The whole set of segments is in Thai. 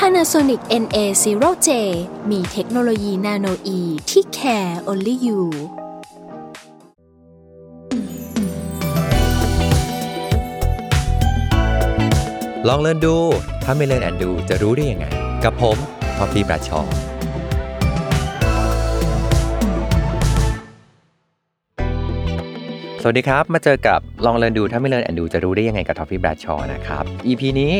Panasonic NA0J มีเทคโนโลยี nanoe ที่ care only you ลอง Learn ดู ถ้าไม่ Learn and Do จะรู้ได้ยังไง กับผมท็อฟฟี่ แบรดชอว์สวัสดีครับ มาเจอกับลอง Learn ดูถ้าไม่ Learn and Do จะรู้ได้ยังไงกับท็อฟฟี่ แบรดชอว์นะครับ EP นี้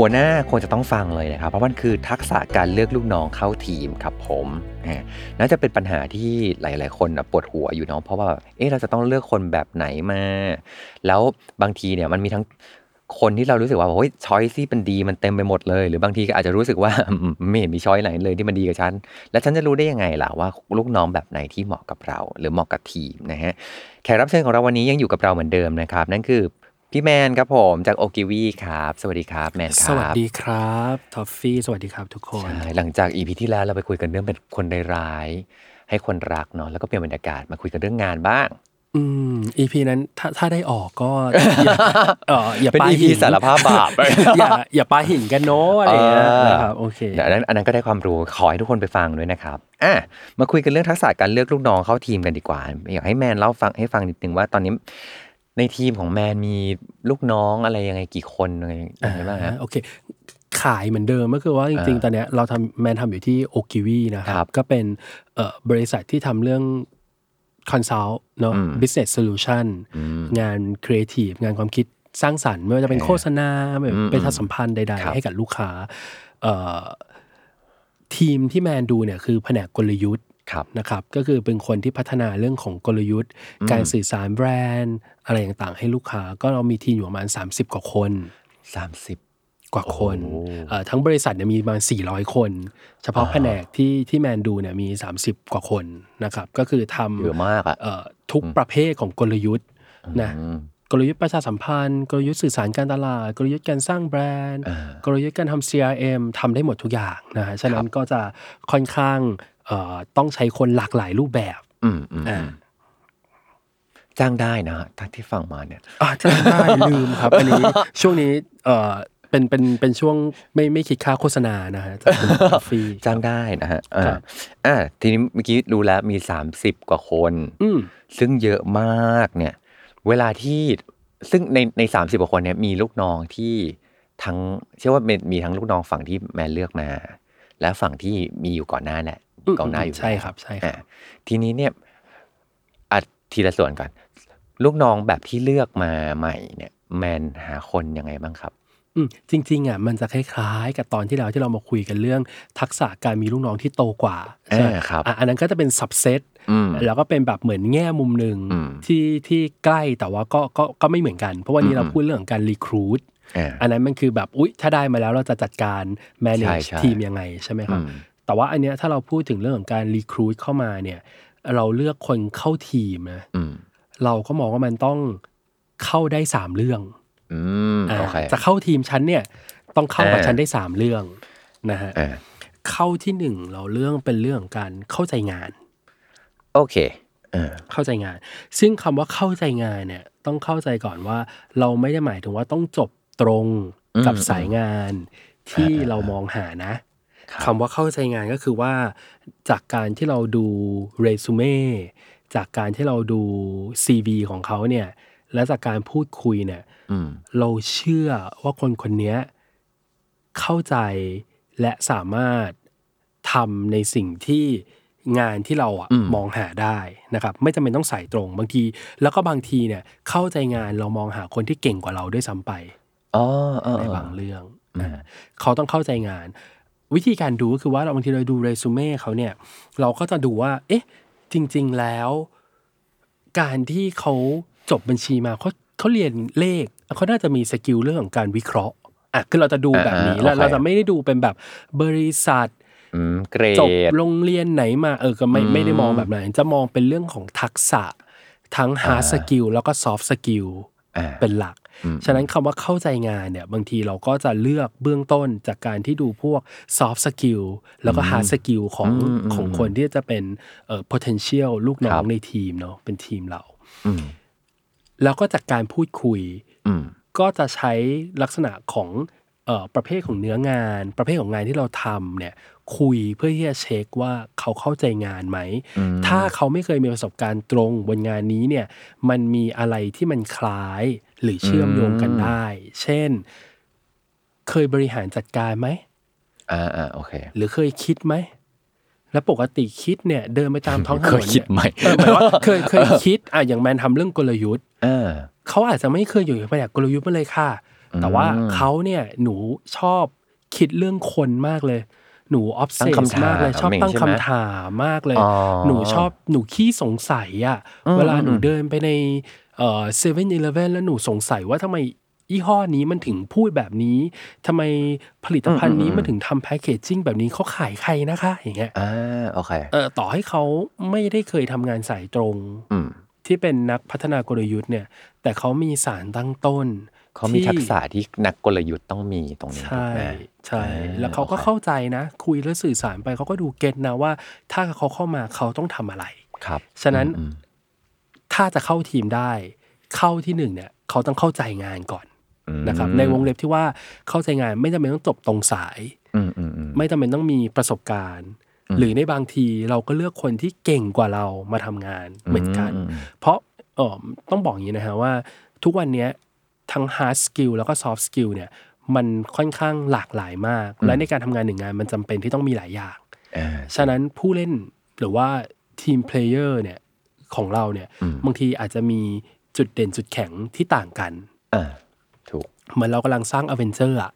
หัวหน้าควรจะต้องฟังเลยนะครับ เพราะมันคือทักษะการเลือกลูกน้องเข้าทีมครับผมน่าจะเป็นปัญหาที่หลาย ๆ คนปวดหัวอยู่เนาะเพราะว่าเอ๊ะเราจะต้องเลือกคนแบบไหนมา แล้วบางทีเนี่ยมันมีทั้งคนที่เรารู้สึกว่าโอ้ยช้อยซี่เป็นดีมันเต็มไปหมดเลย หรือบางทีก็อาจจะรู้สึกว่าไม่เห็นมีช้อยไหนเลยที่มันดีกับฉัน แล้วฉันจะรู้ได้ยังไงล่ะว่าลูกน้องแบบไหนที่เหมาะกับเรา หรือเหมาะกับทีมนะฮะแขกรับเชิญของเราวันนี้ยังอยู่กับเราเหมือนเดิมนะครับ นั่นคือ พี่แมนครับผมจากโอกิวีครับ สวัสดีครับแมนครับ สวัสดีครับทอฟฟี่สวัสดีครับทุกคน ใช่ หลังจาก EP ที่แล้วเราไปคุยกันเรื่องเป็นคนร้ายๆให้คนรักเนาะแล้วก็เปลี่ยนบรรยากาศมาคุยกันเรื่องงานบ้าง อืม EP นั้นถ้าถ้าได้ออกก็อย่าเอออย่าเป็นปา EP หินสารภาพบาป อย่าอย่าปาหินกันเนาะอะไรอย่างเงี้ยนะครับโอเคเดี๋ยวอันนั้นอันนั้นก็ได้ความรู้ขอให้ทุกคนไปฟังด้วยนะครับอะมาคุยกันเรื่องทักษะการเลือกลูกน้องเข้าทีมกันดีกว่า อยากให้แมนเล่าฟังให้ฟังนิดนึงว่าตอนนี้ ในทีมของแมนมีลูกน้องอะไรยังไงกี่คนอะไรยังไงบ้างฮะโอเค ขายเหมือนเดิมก็คือว่าจริงๆ ตอนเนี้ยเราทำแมนทำอยู่ที่ Ogilvy นะครับก็เป็นเอ่อบริษัทที่ทำเรื่อง consult เนาะอืม business solution งานครีเอทีฟงานความคิดสร้างสรรค์ไม่ว่าจะเป็นโฆษณาแบบอืมประชาสัมพันธ์ใดครับๆให้กับลูกค้าเอ่อทีมที่แมนดูเนี่ยคือแผนกกลยุทธ์ครับ นะครับก็คือเป็นคนที่พัฒนาเรื่องของกลยุทธ์ การสื่อสารแบรนด์ อะไรต่างๆ ให้ลูกค้าก็เรามีทีมอยู่ประมาณ 30 กว่าคนสามสิบกว่าคนโอ้เอ่อทั้งบริษัทเนี่ยมีประมาณ 400 คน เฉพาะแผนกที่ที่แมนดูเนี่ยมี 30 กว่าคนนะครับก็คือทำเยอะมากอะเอ่อทุกประเภทของกลยุทธ์นะอืมกลยุทธ์ประชาสัมพันธ์กลยุทธ์สื่อสารการตลาด กลยุทธ์การสร้างแบรนด์อ่ากลยุทธ์การทำ CRM ทำได้หมดทุกอย่างนะฮะฉะนั้นก็จะค่อนข้างเอ่อ ต้องใช้คนหลากหลายรูปแบบ อืมอืมอ่าอืมจ้างได้นะทักที่ฟังมาเนี่ยอาจจะได้ลืมครับ อันนี้ช่วงนี้เอ่อเป็นเป็นเป็นช่วงไม่ไม่คิดค่าโฆษณานะฮะจากคุณฟรีจ้างได้นะฮะอ่าครับอ่าทีนี้เมื่อกี้รู้แล้วมีสามสิบกว่าคนอืมซึ่งเยอะมากเนี่ย เวลาที่ซึ่งในในสามสิบกว่าคนเนี่ยมีลูกน้องที่ทั้งเชื่อว่ามีมีทั้งลูกน้องฝั่งที่แมนเลือกมา และฝั่งที่มีอยู่ก่อนหน้าแหละอืม ก่อนหน้าอยู่ใช่แล้วครับ ใช่ครับอ่าทีนี้เนี่ยอัดทีละส่วนก่อน ลูกน้องแบบที่เลือกมาใหม่เนี่ย แมนหาคนยังไงบ้างครับอืมจริงๆอะมันจะคล้ายๆ กับตอนที่เราที่เรามาคุยกันเรื่องทักษะการมีลูกน้องที่โตกว่าอ่าใช่ไหมครับอะอันนั้นก็จะเป็นสับเซตอืมแล้วก็เป็นแบบเหมือนแง่มุมหนึ่งอืมที่ที่ใกล้แต่ว่าก็ก็ก็ไม่เหมือนกัน เพราะวันนี้เราอืมพูดเรื่องของการรีครูดอ่าอันนั้นมันคือแบบอุ๊ยถ้าได้มาแล้วเราจะจัดการ manage ใช่ใช่ทีมยังไงใช่ไหมครับอืม แต่ว่าอันเนี้ยถ้าเราพูดถึงเรื่องของการรีครูดเข้ามาเนี่ย เราเลือกคนเข้าทีมนะอืมเราก็มองว่ามันต้องเข้าได้สามเรื่องอืมอ่าโอเคจะเข้าทีมฉันเนี่ย ต้องเข้ากับอ่าฉันได้สามเรื่องนะฮะอ่าเข้าที่หนึ่งเราเรื่องเป็นเรื่องของการเข้าใจงาน โอเคอ่าเข้าใจงาน ซึ่งคำว่าเข้าใจงานเนี่ย ต้องเข้าใจก่อนว่า เราไม่ได้หมายถึงว่าต้องจบตรงกับอืมสายงานที่เรามองหานะ ครับคำว่าเข้าใจงานก็คือว่า จากการที่เราดูเรซูเม่จากการที่เราดู CV ของเขาเนี่ย และจากการพูดคุยเนี่ยอืมเราเชื่อว่าคนคนเนี้ยเข้าใจและสามารถทำในสิ่งที่งานที่เราอะอืมมองหาได้นะครับ ไม่จำเป็นต้องสายตรงบางที แล้วก็บางทีเนี่ย เข้าใจงานเรามองหาคนที่เก่งกว่าเราด้วยซ้ำไปอ๋ออ๋อในอ๋อบางเรื่องนะเขาต้องเข้าใจงาน วิธีการดูก็คือว่าเราบางทีเราดูเรซูเม่เขาเนี่ย เราก็จะดูว่า เอ๊ะ จริง ๆ แล้ว การที่เขาจบบัญชีมาเขาเขาเรียนเลขเขาน่าจะมีสกิลเรื่องของการวิเคราะห์อะคือเราจะดูแบบนี้อ่าๆแล้วโอเคเราจะไม่ได้ดูเป็นแบบบริษัทอืมเกรจบดโรงเรียนไหนมาเออก็ไม่อืมไม่ได้มองแบบนั้นจะมองเป็นเรื่องของทักษะทั้ง hard อ่า skill แล้วก็ soft skill อ่าเป็นหลักอืม ฉะนั้นคำว่าเข้าใจงานเนี่ยบางทีเราก็จะเลือกเบื้องต้นจากการที่ดูพวก soft skill แล้วก็ hard skill ของอืมอืมของคนที่จะเป็นเอ่อ potential ลูกน้อครังบในทีมเนาะเป็นทีมเราอืมแล้วก็จากการพูดคุยอืมก็จะใช้ลักษณะของเอ่อประเภทของเนื้องาน ประเภทของงานที่เราทำเนี่ยคุยเพื่อที่จะเช็คว่าเขาเข้าใจงานไหมอืมถ้าเขาไม่เคยมีประสบการณ์ตรงบนงานนี้เนี่ยมันมีอะไรที่มันคล้าย หรือเชื่อมโยงกันได้ เช่น เคยบริหารจัดการไหมอ่าอ่าโอเค หรือเคยคิดไหมแล้วปกติคิดเนี่ย เดินไปตามท้องถนนเคยคิดไหมเออหมายว่าเคยเคยคิดอะอย่างแมนทำเรื่องกลยุทธ์อ่าเขาอาจจะไม่เคยอยู่ในแผนกกลยุทธ์มาเลยค่ะ แต่ว่าอืมเขาเนี่ยหนูชอบคิดเรื่องคนมากเลย หนูออฟเซตั้งสคำถามมากเลยชอบอย่างตั้งใช่ไหมคำถามมากเลยอ๋อหนูชอบหนูขี้สงสัยอะอืมเวลาหนูอืมเดินไปใน เอ่อเซเว่นอีเลฟเว่นแล้วหนูสงสัยว่าทำไมยี่ห้อนี้มันถึงพูดแบบนี้ทำไมผลิตภัณฑ์นี้มันถึงทำแพคเกจจิ้งแบบนี้เขาขายใครนะคะอย่างเงี้ยอ่าโอเคเออต่อให้เขาไม่ได้เคยทำงานสายตรงอืมที่เป็นนักพัฒนากลยุทธ์เนี่ย แต่เขามีสารตั้งต้นเขามีที่ทักษะที่นักกลยุทธ์ต้องมีตรงนี้ถูใช่กไหมใช่อ่แล้วเขาก็โอคเข้าใจนะ คุยแล้วสื่อสารไปเขาก็ดูเก็ตนะว่า ถ้าเขาเข้ามาเขาต้องทำอะไรครับ ฉะนั้นอืม ถ้าจะเข้าทีมได้เข้าที่หนึ่งเนี่ยเขาต้องเข้าใจงานก่อนอืมนะครับในวงเล็บที่ว่าเข้าใจงานไม่จำเป็นต้องจบตรงสายอืมอืมอืมไม่จำเป็นต้องมีประสบการณ์ หรือในบางทีเราก็เลือกคนที่เก่งกว่าเรามาทำงานเหมือนกันอืมอืมเพราะเออต้องบอกอย่างนี้นะฮะว่า ทุกวันเนี้ยทั้ง hard skill แล้วก็ soft skill เนี่ยมันค่อนข้างหลากหลายมาก และในการทำงานหนึ่งงานมันจำเป็นที่ต้องมีหลายอย่างอ่าฉะนั้นผู้เล่นหรือว่า team player เนี่ย ของเราเนี่ยอืมบางทีอาจจะมีจุดเด่นจุดแข็งที่ต่างกันอ่าถูกเหมือนเรากำลังสร้าง Avenger อะ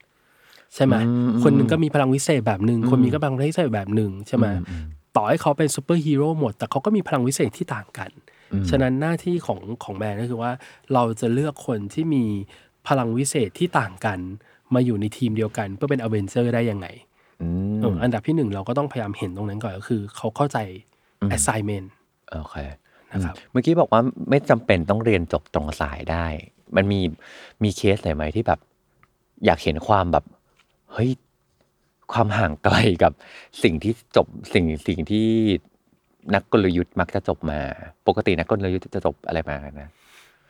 ใช่ไหมอืมคนหนึ่งก็มีพลังวิเศษแบบหนึ่งคนมีก็พลังวิเศษแบบหนึ่งใช่ไหมต่อให้เขาเป็นซูเปอร์ฮีโร่หมด แต่เขาก็มีพลังวิเศษที่ต่างกัน ฉะนั้นหน้าที่ของของแมนก็คือว่า เราจะเลือกคนที่มีพลังวิเศษที่ต่างกัน มาอยู่ในทีมเดียวกัน เพื่อเป็น Avenger ได้ยังไงอืมเอออันดับที่หนึ่งเราก็ต้องพยายามเห็นตรงนั้นก่อนก็คือ เขาเข้าใจ assignment โอเค นะครับเมื่อกี้บอกว่าไม่จำเป็นต้องเรียนจบตรงสายได้ มันมีมีเคสไหนไหมที่แบบ อยากเห็นความแบบเฮ้ยความห่างไกลกับสิ่งที่จบสิ่งสิ่งที่นักกลยุทธ์มักจะจบมา ปกตินักกลยุทธ์จะจบอะไรมากันนะ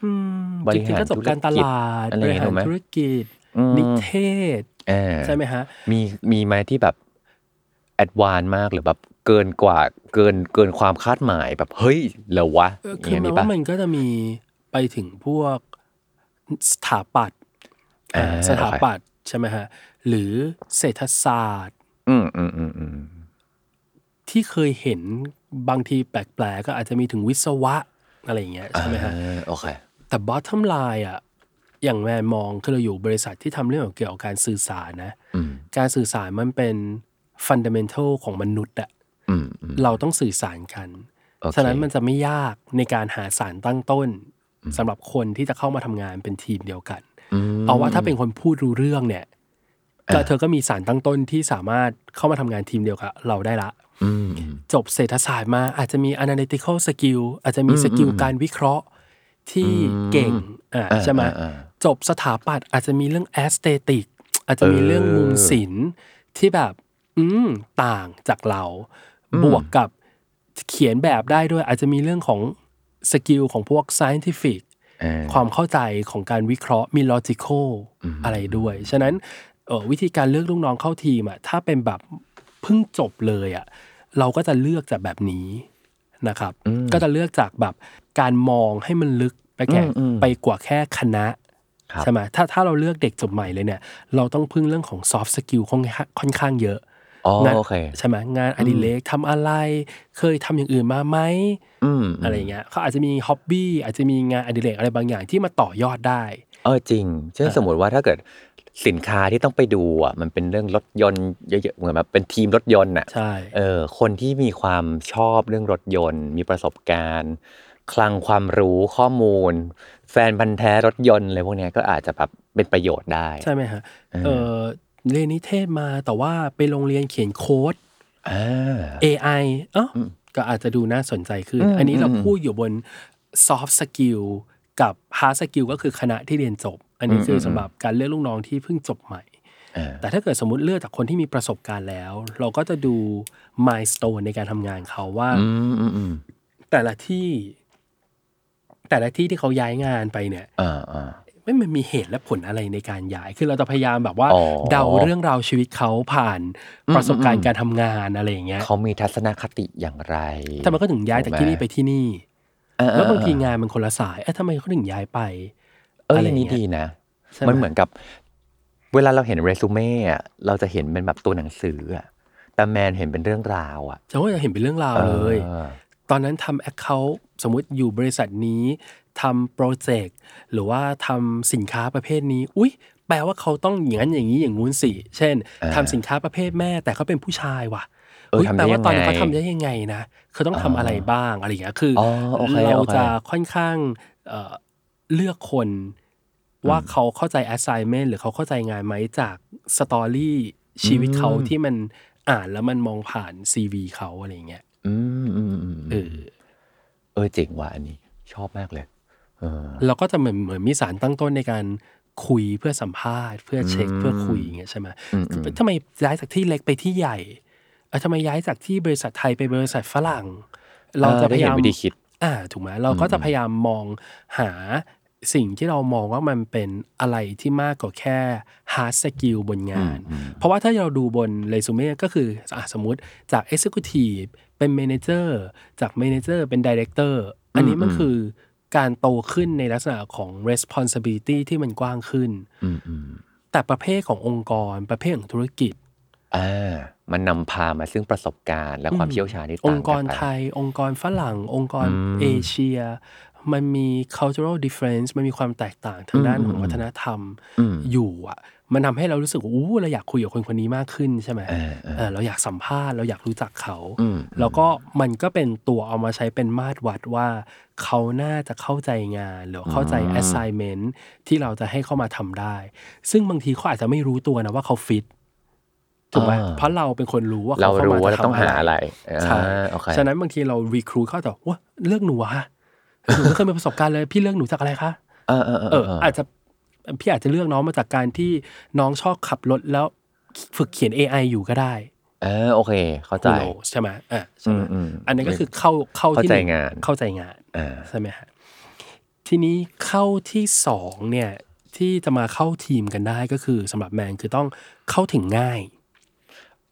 อืมบริหารจงๆก็จบการตลาดธุรกิจอะไรบริหารถูกไหมธุรกิจอืมนิเทศเออใช่ไหมฮะ มีมีไหมที่แบบแอดวานมากหรือแบบ เกินกว่าเกินเกินความคาดหมายแบบเฮ้ยเหรอวะเอออคือย่างแม้นี้ว่าปะมันก็จะมีไปถึงพวกสถาปัตย์อ่าอ่าสถาปัตย์ใช่ไหมฮะ หรือเศรษฐศาสตร์อืมอืมอืมอืมที่เคยเห็นบางทีแปลกๆก็อาจจะมีถึงวิศวะอะไรอย่างเงี้ยใช่ไหมฮะอ่าโอเคแต่ bottom line อะอย่างแมนมองคือเราอยู่บริษัทที่ทำเรื่องเกี่ยวกับการสื่อสารนะอืมการสื่อสารมันเป็น fundamental ของมนุษย์อะอืมอืม เราต้องสื่อสารกันโอเคฉะนั้นมันจะไม่ยากในการหาสารตั้งต้นสำหรับคนที่จะเข้ามาทำงานเป็นทีมเดียวกันมเอาว่าถ้าเป็นคนพูดรู้เรื่องเนี่ยก็เธอก็มีสารตั้งต้นที่สามารถเข้ามาทำงานทีมเดียวกับเราได้ละอืมอืมจบเศรษฐศาสตร์มาอาจจะมี analytical skill อาจจะมี skill การวิเคราะห์ที่เก่งอ่าอ่าใช่ไหมอ่าอ่าจบสถาปัตย์อาจจะมีเรื่อง aesthetic อาจจะมีเรื่องมุมศิลป์ที่แบบ อืมต่างจากเรา บวกกับเขียนแบบได้ด้วย อาจจะมีเรื่องของ skill ของพวก scientific เออความเข้าใจของการวิเคราะห์มี logical อะไรด้วย ฉะนั้นเอ่อวิธีการเลือกลูกน้องเข้าทีมอะถ้าเป็นแบบเพิ่งจบเลยอะเราก็จะเลือกจากแบบนี้นะครับ ก็จะเลือกจากแบบการมองให้มันลึกไปแก่อืมอืมไปกว่าแค่คณะครับใช่ไหมถ้าถ้าเราเลือกเด็กจบใหม่เลยเนี่ย เราต้องพึ่งเรื่องของ soft skill ค่อนข้างค่อนข้างเยอะ อ๋องานโอเค ใช่ไหมงานอดิเรกทำอะไร เคยทำอย่างอื่นมาไหมอืมอะไรอย่างเงี้ยเขาอาจจะมีฮ็อบบี้อาจจะมีงานอดิเรกอะไรบางอย่างที่มาต่อยอดได้เออจริงเช่นสมมติว่าถ้าเกิดสินค้าที่ต้องไปดูอะมันเป็นเรื่องรถยนต์เยอะๆเหมือนแบบเป็นทีมรถยนต์อะใช่เออคนที่มีความชอบเรื่องรถยนต์ มีประสบการณ์ คลังความรู้ข้อมูล แฟนพันธ์แท้รถยนต์อะไรพวกเนี้ยก็อาจจะแบบเป็นประโยชน์ได้ใช่ไหมฮะเออ เรียนนิเทศมาแต่ว่าไปโรงเรียนเขียนโค้ดอ่า AI เอ๋ออก็อาจจะดูน่าสนใจขึ้น อันนี้เราพูดอยู่บน soft skill กับ hard skill ก็คือคณะที่เรียนจบ อันนี้คือสำหรับการเลือกลูกน้องที่เพิ่งจบใหม่อ่าแต่ถ้าเกิดสมมติเลือกจากคนที่มีประสบการณ์แล้ว เราก็จะดู milestone ในการทำงานเขาว่าอืมอืมอืมแต่ละที่ แต่ละที่ที่เขาย้ายงานไปเนี่ยอ่าอ่า ไม่มันมีเหตุและผลอะไรในการย้าย คือเราจะพยายามแบบว่าอ๋อเดาเรื่องราวชีวิตเขาผ่านประสบการณ์การทำงานอะไรอย่างเงี้ยเขามีทัศนคติอย่างไรทำไมก็ถึงย้ายจากที่นี่ไปที่นี่อ่แล้วบางทีอ่งานมันคนละสายเอ๊ะทำไมเขาถึงย้ายไป เอออะไรอันนี้เงี้ยดีนะใช่ไหมมันเหมือนกับ เวลาเราเห็นเรซูเม่อะเราจะเห็นเป็นแบบตัวหนังสืออะแต่แมนเห็นเป็นเรื่องราวอะจะว่าจะเห็นเป็นเรื่องราวเลยเออ ตอนนั้นทำ account สมมุติอยู่บริษัทนี้ทำโปรเจกต์หรือว่าทำสินค้าประเภทนี้ อุ๊ย แปลว่าเขาต้องอย่างนั้นอย่างนี้อย่างงู้นสิ เช่นทำสินค้าประเภทแม่แต่เขาเป็นผู้ชายว่ะเอออุ๊ยทำแปได้ลว่าตอนนั้นยังไงเขาทำได้ยังไงนะเขาต้องทำอะไรบ้างอะไรอย่างเงี้ยคือออโอเคเราโอเคจะค่อนข้างเอ่อเลือกคนว่าเขาเข้าใจ assignment หรือเขาเข้าใจงานไหมจากสตอรี่ชีวิตเขาที่มันอ่านแล้วมันมองผ่าน CV เขาอะไรอย่างเงี้ย อืมอืมอืมเออเออเจ๋งว่ะอันนี้ ชอบมากเลยเออเราก็จะเหมือนเหมือนมีสารตั้งต้นในการคุยเพื่อสัมภาษณ์ เพื่อเช็คเพื่อคุยอย่างเงี้ยใช่ไหมทำไมย้ายจากที่เล็กไปที่ใหญ่เออทำไมย้ายจากที่บริษัทไทยไปบริษัทฝรั่ง เราจะพยายามได้เห็นวิธีคิดอ่าถูกไหมเราก็จะพยายามมองหา สิ่งที่เรามองว่ามันเป็นอะไรที่มากกว่าแค่ hard skill บนงาน เพราะว่าถ้าเราดูบนเรซูเม่ก็คืออะสมมุติจาก executive เป็น manager จาก manager เป็น director อันนี้มันคือการโตขึ้นในลักษณะของ responsibility ที่มันกว้างขึ้นอืมอืมแต่ประเภทขององค์กรประเภทของธุรกิจอ่ามันนำพามาซึ่งประสบการณ์และความเชี่ยวชาญที่อต่างงค์กกัรนไปไทย องค์กรฝรั่ง องค์กรเอเชีย มันมี cultural difference มันมีความแตกต่างทางด้านของวัฒนธรรมอยู่อะ มันทำให้เรารู้สึกว่าอู้เราอยากคุยกับคนคนนี้มากขึ้นใช่ไหมเออเราอยากสัมภาษณ์เราอยากรู้จักเขา แล้วก็มันก็เป็นตัวเอามาใช้เป็นมาตรวัดว่า เขาน่าจะเข้าใจงาน หรือเข้าใจ assignment ที่เราจะให้เข้ามาทำได้ ซึ่งบางทีเขาอาจจะไม่รู้ตัวนะว่าเขาฟิตถูกไหมอ่าเพราะเราเป็นคนรู้ว่าเราเขาเข้ารู้มาว่าจะเราต้องทำหาอะไรใช่อ่าโอเคฉะนั้นบางทีเรารีครูเขาแต่ว่าเลือกหนูอะฮะ หนูไม่เคยมีประสบการณ์เลยพี่เลือกหนูจากอะไรคะเออเออเออเอออาจจะพี่อาจจะเลือกน้องมาจากการที่น้องชอบขับรถแล้วฝึกเขียน AI อยู่ก็ได้เออโอเค เข้าใจ Who knows ใช่ไหมอะใช่ไหมอืมอืมอันนี้นก็คือเข้าเข้าที่เข้าใจหนึ่งานเข้าใจงานอ่าใช่ไหมฮะทีนี้เข้าที่สองเนี่ยที่จะมาเข้าทีมกันได้ก็คือสำหรับแมนคือต้องเข้าถึงง่าย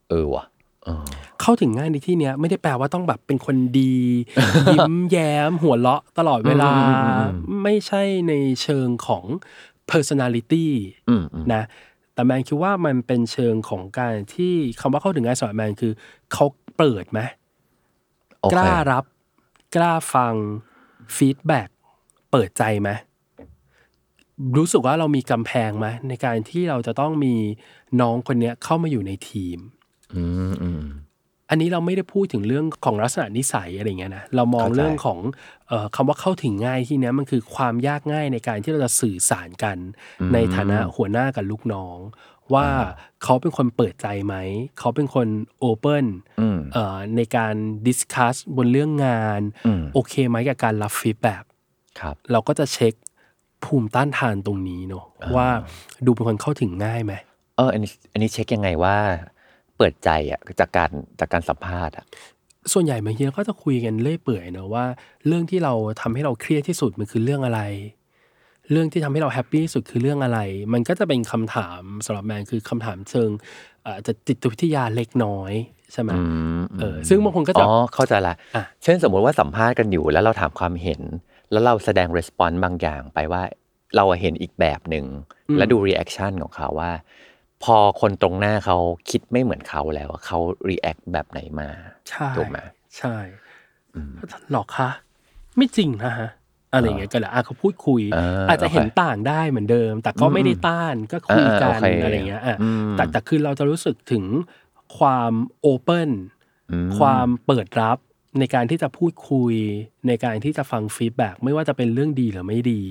เออว่ะ เออเข้าถึงง่ายในที่เนี้ยไม่ได้แปลว่าต้องแบบเป็นคนดี ยิ้มแย้มหัวเราะตลอดเวลา ไม่ใช่ในเชิงของ personality อืมอืมนะแต่แมนคิดว่ามันเป็นเชิงของการที่คำว่าเข้าถึงง่ายสำหรับแมนคือเขาเปิดไหมโอเคกล้ารับ กล้าฟัง feedback เปิดใจไหมรู้สึกว่าเรามีกำแพงไหมในการที่เราจะต้องมีน้องคนเนี้ยเข้ามาอยู่ในทีม อืมอืมอันนี้เราไม่ได้พูดถึงเรื่องของลักษณะนิสัยอะไรเงี้ยนะเรามองเข้าใจเรื่องของเอ่อคำว่าเข้าถึงง่ายที่เนี้ยมันคือความยากง่ายในการที่เราจะสื่อสารกัน ในฐานะหัวหน้ากับลูกน้อง ว่าเขาเป็นคนเปิดใจไหม เขาเป็นคน open อืมในการ discuss บนเรื่องงานอืมโอเคไหมกับการรับ feedback ครับเราก็จะเช็คภูมิต้านทานตรงนี้เนอะว่าดูเป็นคนเข้าถึงง่ายไหมเอออันนี้อันนี้เช็คยังไงว่า เปิดใจอะจากการจากการสัมภาษณ์อะส่วนใหญ่บางทีเราก็จะคุยกันเรื่อยเปื่อยเนอะว่า เรื่องที่เราทำให้เราเครียดที่สุดมันคือเรื่องอะไร เรื่องที่ทำให้เราแฮปปี้ที่สุดคือเรื่องอะไร มันก็จะเป็นคำถามสำหรับแมนคือคำถามเชิงเอ่ออาจจะจิตวิทยาเล็กน้อยใช่ไหมอืมเออซึ่งบางคนก็จะอ๋อเข้าใจละอะเช่นสมมุติว่าสัมภาษณ์กันอยู่แล้วเราถามความเห็น แล้วเราแสดง response บางอย่างไปว่าเราอะเห็นอีกแบบหนึ่งแล้วดู reaction ของเขาว่า พอคนตรงหน้าเขาคิดไม่เหมือนเขาแล้วอะเขา react แบบไหนมาใช่ถูกไหมใช่หรอกคะไม่จริงนะฮะอะไรอย่างเงี้ยก็แล้วอะเขาพูดคุยเอออาจจะเห็นโอเคต่างได้เหมือนเดิม แต่ก็ไม่ได้ต้านก็คุยกัอ่านโอเคอะไรเงี้ยอะอืมแต่แต่คือเราจะรู้สึกถึงความ open ความเปิดรับ ในการที่จะพูดคุย ในการที่จะฟัง feedback ไม่ว่าจะเป็นเรื่องดีหรือไม่ดี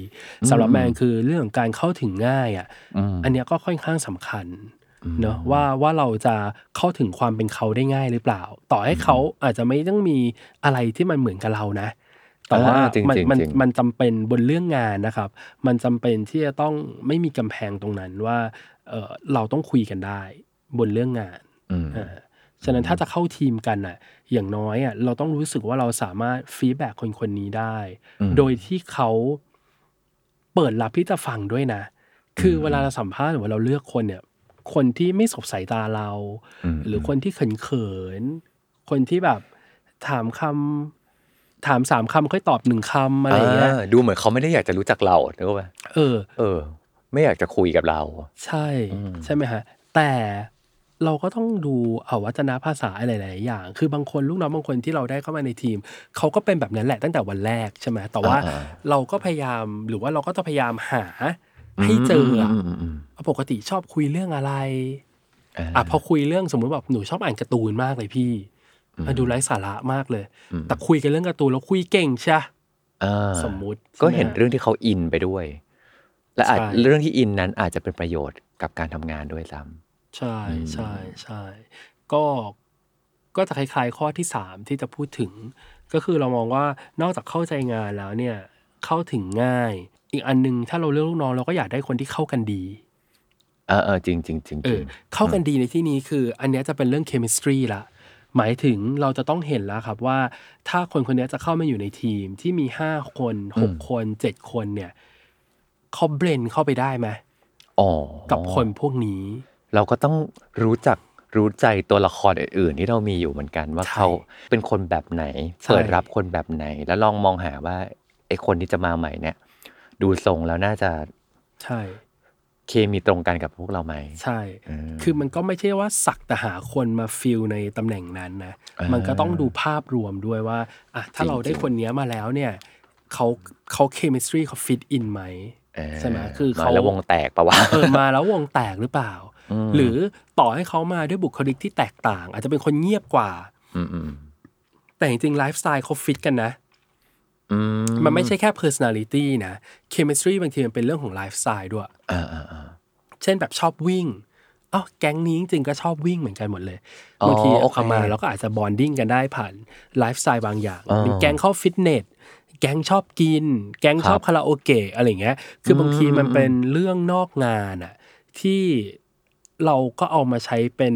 สำหรับแมนคือเรื่องของการเข้าถึงง่ายอะอันเนี้ยก็ค่อนข้างสำคัญเนอะว่าว่าเราจะเข้าถึงความเป็นเขาได้ง่ายหรือเปล่า ต่อให้เขาอาจจะไม่ต้องมีอะไรที่มันเหมือนกับเรานะ แต่ว่าอ่าจริงมันจริงมันจริงมันจำเป็นบนเรื่องงานนะครับ มันจำเป็นที่จะต้องไม่มีกำแพงตรงนั้นว่าเออเราต้องคุยกันได้ บนเรื่องงานอืมอ่า ฉะนั้นถ้าจะเข้าทีมกันอะ อย่างน้อยอะเราต้องรู้สึกว่าเราสามารถฟีดแบ็คนคนนี้ได้อืมโดยที่เขาเปิดรับที่จะฟังด้วยนะ คือเวลาเราสัมภาษณ์หรือว่าเราเลือกคนเนี่ย คนที่ไม่สบสายตาเรามหรือคนที่เขินเขินๆคนที่แบบถามคำถามสามคำค่อยตอบหนึ่งคำอะไรอย่างเงี้ยอ่าดูเหมือนเขาไม่ได้อยากจะรู้จักเรานึกว่าเออ เออ ไม่อยากจะคุยกับเรา ใช่อืมใช่ไหมฮะ แต่ เราก็ต้องดูเอาวัฒนภาษาอะไรหลาย ๆ อย่าง คือบางคนลูกน้องบางคนที่เราได้เข้ามาในทีม เขาก็เป็นแบบนั้นแหละตั้งแต่วันแรกใช่ไหมแต่ว่าอ่าเราก็พยายามหรือว่าเราก็ต้องพยายามหาให้เจออะมมอืมปกติชอบคุยเรื่องอะไรอ่าอะพอคุยเรื่องสมมติแบบหนูชอบอ่านการ์ตูนมากเลยพี่อืมอะดูไร้สาระมากเลยอืมแต่คุยกันเรื่องการ์ตูนแล้วคุยเก่งใช่อ่าสมมุติก็เห็นใช่ไหมเรื่องที่เขาอินไปด้วย และอาจใช่เรื่องที่อินนั้นอาจจะเป็นประโยชน์กับการทำงานด้วยซ้ ใช่อืม ใช่ใช่ก็ก็จะคล้ายๆข้อที่สามที่จะพูดถึง ก็คือเรามองว่านอกจากเข้าใจงานแล้วเนี่ยเข้าถึงง่าย อีกอันหนึ่งถ้าเราเลือกลูกน้องเราก็อยากได้คนที่เข้ากันดีำเออเออจริงจริงจริงเออเข้ากันดีในที่นี้คือ อันเนี้ยจะเป็นเรื่อง chemistry ละหมายถึงเราจะต้องเห็นแล้วครับว่า ถ้าคนคนเนี้ยจะเข้ามาอยู่ในทีมที่มีห้าคนหกคนเจ็ดคนเนี่ยเขา blend เข้าไปได้ไหมอ๋อกับคนพวกนี้ เราก็ต้องรู้จักรู้ใจตัวละครอื่นๆที่เรามีอยู่เหมือนกันว่าใช่เขาเป็นคนแบบไหนใช่เปิดรับคนแบบไหน แล้วลองมองหาว่าไอ้คนที่จะมาใหม่เนี่ย ดูทรงแล้วน่าจะใช่ เคมีตรงกันกับพวกเราไหมใช่อืมคือมันก็ไม่ใช่ว่าสักแต่หาคนมาฟิลในตำแหน่งนั้นนะอ่ามัมันก็ต้องดูภาพรวมด้วยว่าอะถ้าเราได้จริงๆคนเนี้ยมาแล้วเนี่ยเขาเขา chemistry เขา fit in ไหมเออ ใช่ไหมคือมาเขาแล้ววงแตกปะวะเออมาแล้ววงแตกหรือเปล่าอืมหรือต่อให้เขามาด้วยบุคลิกที่แตกต่าง อาจจะเป็นคนเงียบกว่าอืมอืมแต่จริงๆไลฟ์สไตล์เขาฟิตกันนะอืมมันไม่ใช่แค่ personality นะ chemistry บางทีมันเป็นเรื่องของไลฟ์สไตล์ด้วยอ่าอ่าอ่าเช่นแบบชอบวิ่งอ๋อแก๊งนี้จริงๆก็ชอบวิ่งเหมือนกันหมดเลยอ๋อบางทีโอเคเอามาแล้วก็อาจจะ bonding กันได้ผ่านไลฟ์สไตล์บางอย่างอ่าเป็นแก๊งเข้าฟิตเนส แก๊งชอบกิน แก๊งชอบครับคาราโอเกะอะไรอย่างเงี้ย คือบางทีมันเป็นเรื่องนอกงานอะที่เราก็เอามาใช้เป็น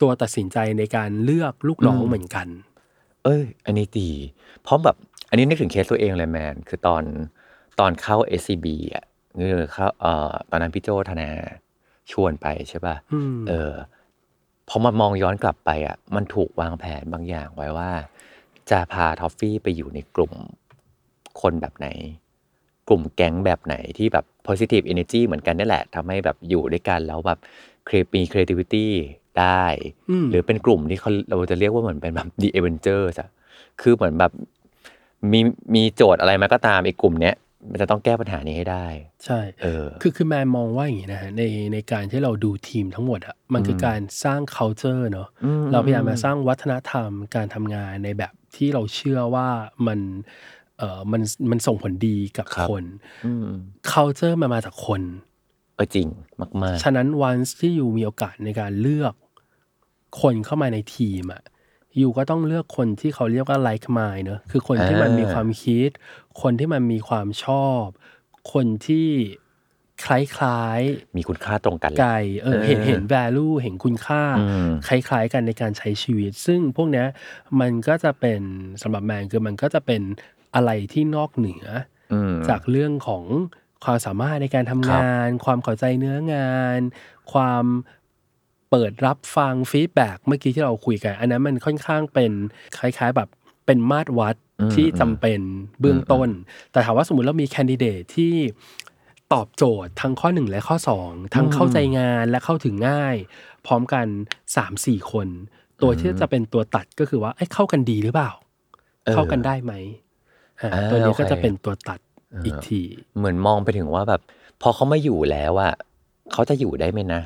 ตัวตัดสินใจในการเลือกลูกน้องเหมือนกัน เอ้ย อันนี้ดี เพราะแบบอันนี้นึกถึงเคสตัวเองเลยแมน คือตอนตอนเข้า SCB อะคือเข้าเอ่อตอนนั้นพี่โจธนาชวนไปใช่ป่ะอืมเออพอมามองย้อนกลับไปอะ มันถูกวางแผนบางอย่างไว้ว่า จะพาทอฟฟี่ไปอยู่ในกลุ่ม คนแบบไหน กลุ่มแก๊งแบบไหนที่แบบ positive energy เหมือนกันนี่แหละทำให้แบบอยู่ด้วยกันแล้วแบบ cre- มี creativity ได้อืมหรือเป็นกลุ่มที่เขาเราจะเรียกว่าเหมือนเป็นแบบ the Avengers อะคือเหมือนแบบมีมีโจทย์อะไรมาก็ตามไอ้กลุ่มเนี้ยมันจะต้องแก้ปัญหานี้ให้ได้ ใช่ เออ คือคือแมนมองว่าอย่างนี้นะฮะในในการที่เราดูทีมทั้งหมดอะมันคือการสร้าง culture เนอะอืมเราพยายามมาสร้างวัฒนธรรมการทำงานในแบบที่เราเชื่อว่ามัน เออมันมันส่งผลดีกับครับ คน อืม culture มันมาจากคนเออจริงมาก ฉะนั้นวันที่อยู่มีโอกาสในการเลือกคนเข้ามาในทีมอะอยู่ก็ต้องเลือกคนที่เขาเรียกว่า like mind เนอะคือคนที่มันมีความคิด คนที่มันมีความชอบ คนที่คล้ายๆๆมีคุณค่าตรงกันแหละ ไกลเออเห็นเออเห็น value เห็นคุณค่า อืม คล้ายๆกันในการใช้ชีวิต ซึ่งพวกเนี้ยมันก็จะเป็นสำหรับแมนคือมันก็จะเป็น อะไรที่นอกเหนืออืมจากเรื่องของความสามารถในการทำครับงาน ความเข้าใจเนื้องาน ความเปิดรับฟังฟีดแบ็กเมื่อกี้ที่เราคุยกัน อันนั้นมันค่อนข้างเป็นคล้าย ๆ แบบเป็นมาตรวัดอืมที่จำเป็นเบื้องต้น แต่ถามว่าสมมุติเรามีแคนดิเดตที่ตอบโจทย์ทั้งข้อหนึ่งและข้อสองทั้งเข้าใจงานและเข้าถึงง่าย พร้อมกันสามสี่คน ตัวที่จะเป็นตัวตัดก็คือว่าเอ้ยเข้ากันดีหรือเปล่าเออเข้ากันได้ไหมอ่าอ่า ตัวนี้ก็โอเคจะเป็นตัวตัดอีกที เหมือนมองไปถึงว่าแบบ พอเขาไม่อยู่แล้วอะเขาจะอยู่ได้ไหมนะ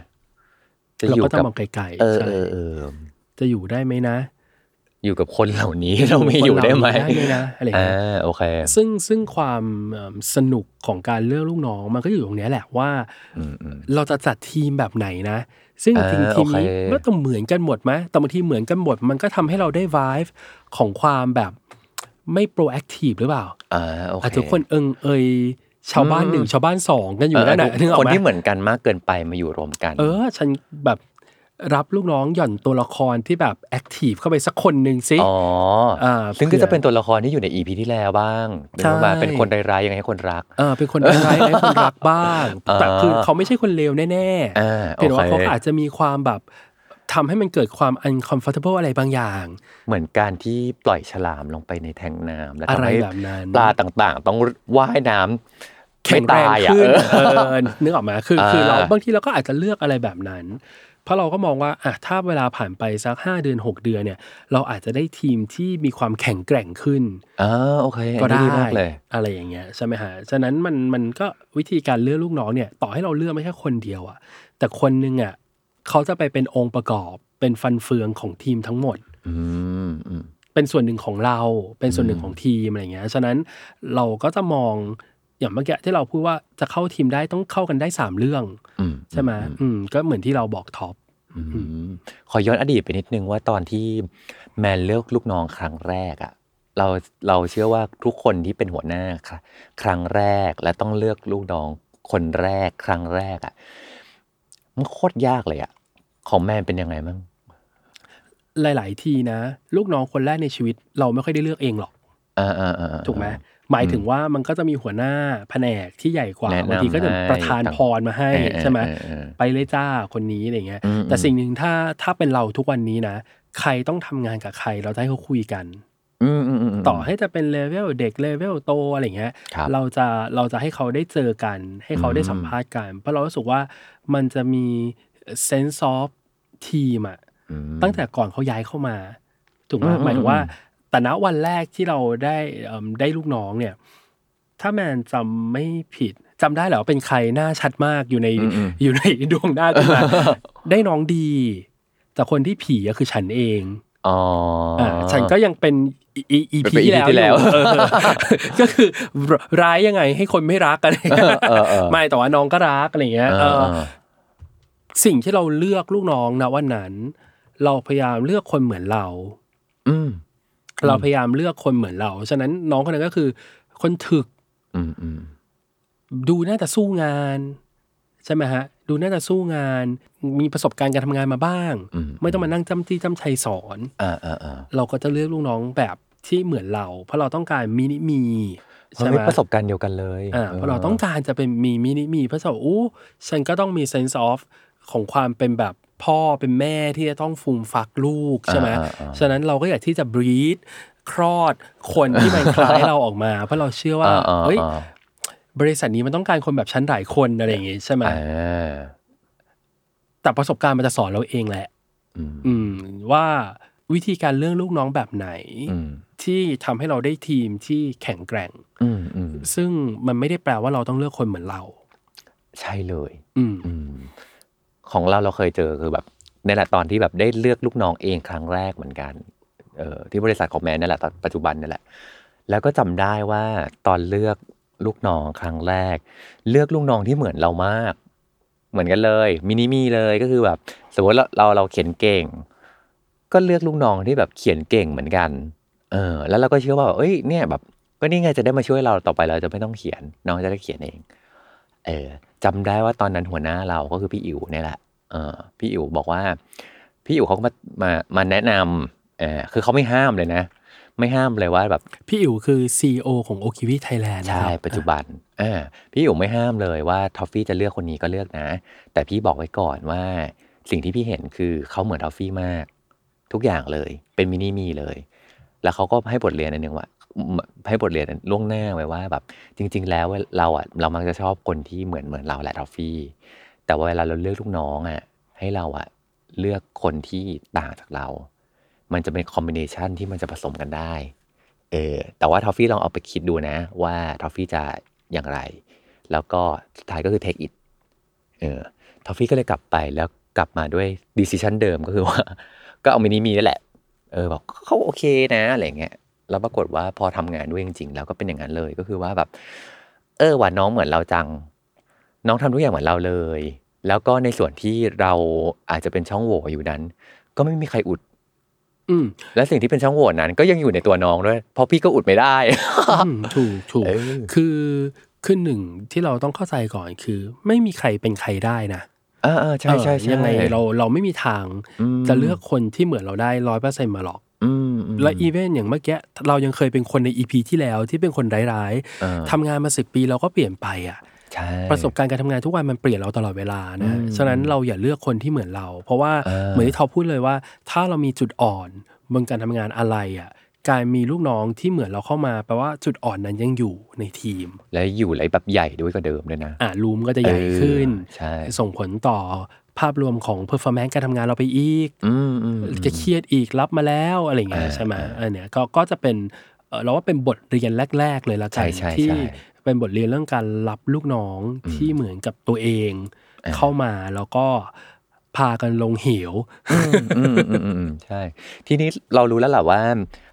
จะเราอยู่ก็ต้อกังมองไกลเอๆอใช่เออเออจะอยู่ได้ไหมนะ อยู่กับคนเหล่านี้เราไม่อยู่ได้ไหมได้เลยนะอะไรอย่างอ่าเงี้ยโอเค ซึ่งซึ่งความเอิ่มสนุกของการเลือกลูกน้องมันก็อยู่ตรงเนี้ยแหละว่าอืมอืมเราจะจัดทีมแบบไหนนะซึ่งอ่าจริงๆทีมนี้โอเคมันต้องเหมือนกันหมดไหมแต่บางทีเหมือนกันหมดมันก็ทำให้เราได้ vibe ของความแบบ ไม่ proactive หรือเปล่าอ่าโอเคอาจจะทุกคนเอิงเอยชาวบ้านหนึ่งชาวบ้านสองกันอยู่นั่นแหละเออนึกออกคนไหมที่เหมือนกันมากเกินไปมาอยู่รวมกัน เออ ฉันแบบรับลูกน้องหย่อนตัวละครที่แบบแอคทีฟเข้าไปสักคนหนึ่งสิอ๋ออาซึ่งก็เผื่อจะเป็นตัวละครที่อยู่ในอีพีที่แล้วบ้างเป็นว่าใช่เป็นคนร้ายๆยังไงให้คนรักเออเป็นคนร้ายให้คนรักบ้างอ่าแต่คือเขาไม่ใช่คนเลวแน่อ่าๆเพียงแต่ว่าโอเคเขาอาจจะมีความแบบ ทำให้มันเกิดความ uncomfortable อะไรบางอย่าง เหมือนการที่ปล่อยฉลามลงไปในแทงน้ำแล้วอะไรทำให้แบบนั้นปลาต่างๆ ต้องว่ายน้ำแข็งแรงไม่ตายอะขึ้นเออเออนึกออกมาคือคือเราอ่าบางทีเราก็อาจจะเลือกอะไรแบบนั้น เพราะเราก็มองว่าอะถ้าเวลาผ่านไปสักห้าเดือนหกเดือนเนี่ย เราอาจจะได้ทีมที่มีความแข็งแกร่งขึ้นอ่าโอเคก็อันได้นี้มากเลยอะไรอย่างเงี้ยใช่ไหมฮะฉะนั้นมันมันก็วิธีการเลือกลูกน้องเนี่ย ต่อให้เราเลือกไม่แค่คนเดียวอะแต่คนหนึงอะ เขาจะไปเป็นองค์ประกอบเป็นฟันเฟืองของทีมทั้งหมดอืมอืมเป็นส่วนหนึ่งของเรา เป็นส่วนหนึ่งของทีมอะไรเงี้ย ฉะนั้นเราก็จะมองอย่างเมื่อกี้ที่เราพูดว่าจะเข้าทีมได้ต้องเข้ากันได้สามเรื่องอืมใช่ไหมอืมก็เหมือนที่เราบอกท็อปอืมขอย้อนอดีตไปนิดนึงว่าตอนที่แมนเลือกลูกน้องครั้งแรกอะเราเราเชื่อว่าทุกคนที่เป็นหัวหน้าค่ะ ครั้งแรกและต้องเลือกลูกน้องคนแรกครั้งแรกอะ มันโคตรยากเลยอะของแมนเป็นยังไงบ้างหลาย ๆ ทีนะ ลูกน้องคนแรกในชีวิต เราไม่ค่อยได้เลือกเองหรอกอ่าอ่าอ่าถูกไหมหมายถึงว่ามันก็จะมีหัวหน้าแผนกที่ใหญ่กว่าแนะนำบางทีก็จะให้ประทานพรมาให้เออเออใช่ไหมเออเออไปเลยจ้าคนนี้อะไรเงี้ยอืมแต่อืมสิ่งหนึ่งถ้าถ้าเป็นเราทุกวันนี้นะ ใครต้องทำงานกับใครเราจะให้เขาคุยกัน อืมอืมอืมมต่อให้จะเป็นเลเวลเด็กเลเวลโตอะไรเงี้ย ครับ เราจะเราจะให้เขาได้เจอกัน ให้เขาได้อืมสัมภาษณ์กัน เพราะเรารู้สึกว่ามันจะมี sense of team อะอืม ตั้งแต่ก่อนเขาย้ายเข้ามาถูกไหมอืมอืมหมายถึงว่าอืมแต่ณวันแรกที่เราได้เอิ่มได้ลูกน้องเนี่ย ถ้าแมนจำไม่ผิดจำได้เหรอว่าเป็นใครหน้าชัดมากอยู่ในอืมอืม อยู่ในดวงหน้าขึ้นมาได้น้องดี แต่คนที่ผีอะคือฉันเอง อ๋อออ่าฉันก็ยังเป็นอีอีเป็นพี EP ที่แล้วอยู่เออก็คือร้ายยังไงให้คนไม่รักอะไรเงี้ยเออเออไม่แต่ว่าน้องก็รักอะไรเงี้ยเอเอออเออสิ่งที่เราเลือกลูกน้องนะวันนั้น เราพยายามเลือกคนเหมือนเรา อืมเราพยายามเลือกคนเหมือนเรา ฉะนั้นน้องคนนั้นก็คือ คนถึกอืมอืมดูน่าจะสู้งาน ใช่ไหมฮะ ดูน่าจะสู้งาน มีประสบการณ์การทำงานมาบ้างอืมไม่ต้องมานั่งจำจี้จำชัยสอนอ่าอ่าอ่าเราก็จะเลือกลูกน้องแบบที่เหมือนเรา เพราะเราต้องการมินิมีมันใช่ไหมีมประสบการณ์เดียวกันเลยอ่าเพราะเราต้องการจะเป็นมีมินิมีเพราะว่าอู้ฉันก็ต้องมี sense of ของความเป็นแบบพ่อเป็นแม่ที่จะต้องฟูมฟักลูกใช่ไหมอ่าอ่าอ่าฉะนั้นเราก็อยากที่จะ breed คลอดคนที่มันคล้ายเราออกมา เพราะเราเชื่อว่าอ่าอ่าเฮ้ยอ่า บริษัทนี้มันต้องการคนแบบฉันหลายคนอะไรอย่างงี้ใช่ไหมอ่าแต่ประสบการณ์มันจะสอนเราเองแหละ อืมอืมว่าวิธีการเลือกลูกน้องแบบไหนอืมที่ทำให้เราได้ทีมที่แข็งแกร่งอืมอืมซึ่งมันไม่ได้แปลว่าเราต้องเลือกคนเหมือนเรา ใช่เลย อืมอืมของเราเราเคยเจอคือแบบนี่แหละตอนที่แบบได้เลือกลูกน้องเองครั้งแรกเหมือนกัน เออที่บริษัทของแมนนี่แหละตอนปัจจุบันนี่แหละ แล้วก็จำได้ว่าตอนเลือก ลูกน้องครั้งแรก เลือกลูกน้องที่เหมือนเรามาก เหมือนกันเลยมินิมีเลยก็คือแบบ สมมติเราเราเราเขียนเก่ง ก็เลือกลูกน้องที่แบบเขียนเก่งเหมือนกัน เออ แล้วเราก็เชื่อว่าแบบเอ้ยเนี่ยแบบ ก็นี่ไงจะได้มาช่วยเราต่อไปเราจะไม่ต้องเขียน น้องจะได้เขียนเอง เออจำได้ว่าตอนนั้นหัวหน้าเราก็คือพี่อิ๋วเนี่ยแหละเออพี่อิ๋วบอกว่า พี่อิ๋วเขาก็มามามาแนะนำเออคือเขาไม่ห้ามเลยนะ ไม่ห้ามเลยว่าแบบพี่อิ๋วคือ CEO ของโอคิวิไทยแลนด์ใช่ปัจจุบันอ่าพี่อิ๋วไม่ห้ามเลยว่าทอฟฟี่จะเลือกคนนี้ก็เลือกนะ แต่พี่บอกไว้ก่อนว่า สิ่งที่พี่เห็นคือเขาเหมือนทอฟฟี่มาก ทุกอย่างเลยเป็น mini me เลย แล้วเขาก็ให้บทเรียนอันหนึ่งว่าให้บทเรียนล่วงหน้าไว้ว่าแบบจริง ๆ แล้วเราอะเรามักจะชอบคนที่เหมือนเหมือนเราแหละทอฟฟี่ แต่ว่าเวลาเราเลือกลูกน้องอะให้เราอะเลือกคนที่ต่างจากเรา มันจะเป็น combination ที่มันจะผสมกันได้ เออ แต่ว่าทอฟฟี่ลองเอาไปคิดดูนะ ว่าทอฟฟี่จะอย่างไร แล้วก็สุดท้ายก็คือ take it เออทอฟฟี่ก็เลยกลับไปแล้วกลับมาด้วย decision เดิมก็คือว่า ก็เอา mini me นั่นแหละ เออบอกเขาโอเคนะอะไรเงี้ย แล้วปรากฏว่าพอทำงานด้วยจริงๆ แล้วก็เป็นอย่างนั้นเลย ก็คือว่าแบบ เออว่าน้องเหมือนเราจัง น้องทำทุกอย่างเหมือนเราเลย แล้วก็ในส่วนที่เราอาจจะเป็นช่องโหว่อยู่นั้น ก็ไม่มีใครอุด และสิ่งที่เป็นช่องโหว่นั้น ก็ยังอยู่ในตัวน้องด้วย เพราะพี่ก็อุดไม่ได้อืมถูกถูกเออคือคือหนึ่งที่เราต้องเข้าใจก่อนคือ ไม่มีใครเป็นใครได้นะเออเออใช่ใช่เออใช่ยังไงเราเราไม่มีทางอืมจะเลือกคนที่เหมือนเราได้ร้อยเปอร์เซ็นต์มาหรอกอืมอืมและอีเวนต์อย่างเมื่อกี้เรายังเคยเป็นคนในอีพีที่แล้วที่เป็นคนร้ายเออๆทำงานมาสิบปีเราก็เปลี่ยนไปอะใช่ ประสบการณ์การทำงานทุกวันมันเปลี่ยนเราตลอดเวลานะอืมฉะนั้นเราอย่าเลือกคนที่เหมือนเรา เพราะว่าเออเหมือนที่ทอพูดเลยว่า ถ้าเรามีจุดอ่อนบนการทำงานอะไรอะการมีลูกน้องที่เหมือนเราเข้ามาแปลว่าจุดอ่อนนั้นยังอยู่ในทีม และอยู่ไรแบบใหญ่ด้วยกว่าเดิมด้วยนะ อ่ารูมก็จะใหญ่ขึ้นเออใช่ส่งผลต่อภาพรวมของ performance การทำงานเราไปอีกอืมอืมอืมจะเครียดอีกรับมาแล้วอะไรเงี้ยอ่าใช่ไหมอ่าอันเนี้ยก็ก็จะเป็นเอ่อเราว่าเป็นบทเรียนแรก ๆ เลยละกันใช่ใช่ที่ใช่ เป็นบทเรียนเรื่องการรับลูกน้องที่เหมือนกับตัวเองอ่าเข้ามาแล้วก็พากันลงเหวอืมอืมอืมอืมใช่ ทีนี้เรารู้แล้วแหละว่า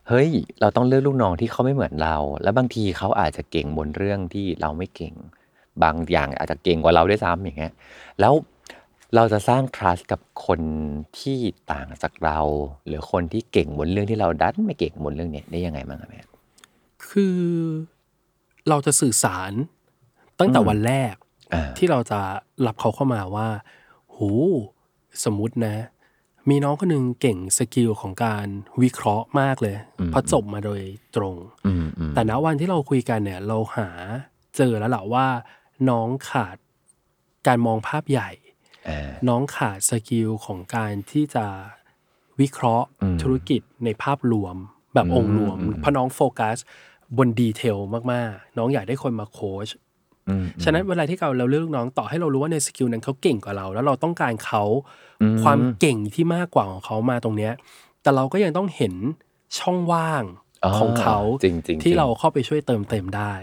เฮ้ย เราต้องเลือกลูกน้องที่เขาไม่เหมือนเรา แล้วบางทีเขาอาจจะเก่งบนเรื่องที่เราไม่เก่ง บางอย่างอาจจะเก่งกว่าเราด้วยซ้ำอย่างเงี้ย แล้วเราจะสร้าง trust กับคนที่ต่างจากเรา หรือคนที่เก่งบนเรื่องที่เราดันไม่เก่งบนเรื่องเนี้ยได้ยังไงบ้างอะแม่คือ เราจะสื่อสารตั้งแต่อืมวันแรกอ่าที่เราจะรับเขาเข้ามาว่าหูสมมุตินะ มีน้องคนหนึ่งเก่ง skill ของการวิเคราะห์มากเลยเพราะจบมาโดยตรงอืมอืมแต่ณวันที่เราคุยกันเนี่ย เราหาเจอแล้วแหละว่า น้องขาดการมองภาพใหญ่อ่าน้องขาด skill ของการที่จะวิเคราะห์อืมธุรกิจในภาพรวม แบบอืมองค์รวมอืมเพราะน้องโฟกัส บน detail มากๆ น้องอยากได้คนมาโค้ชอืมฉะนั้นเวลาที่เราเราเลือกลูกน้องต่อให้เรารู้ว่าใน skill นั้นเขาเก่งกว่าเรา แล้วเราต้องการเขาอืมความเก่งที่มากกว่าของเขามาตรงเนี้ย แต่เราก็ยังต้องเห็นช่องว่างอ๋อของเขาจริงๆที่จริงเราเข้าไปช่วยเติมเต็มได้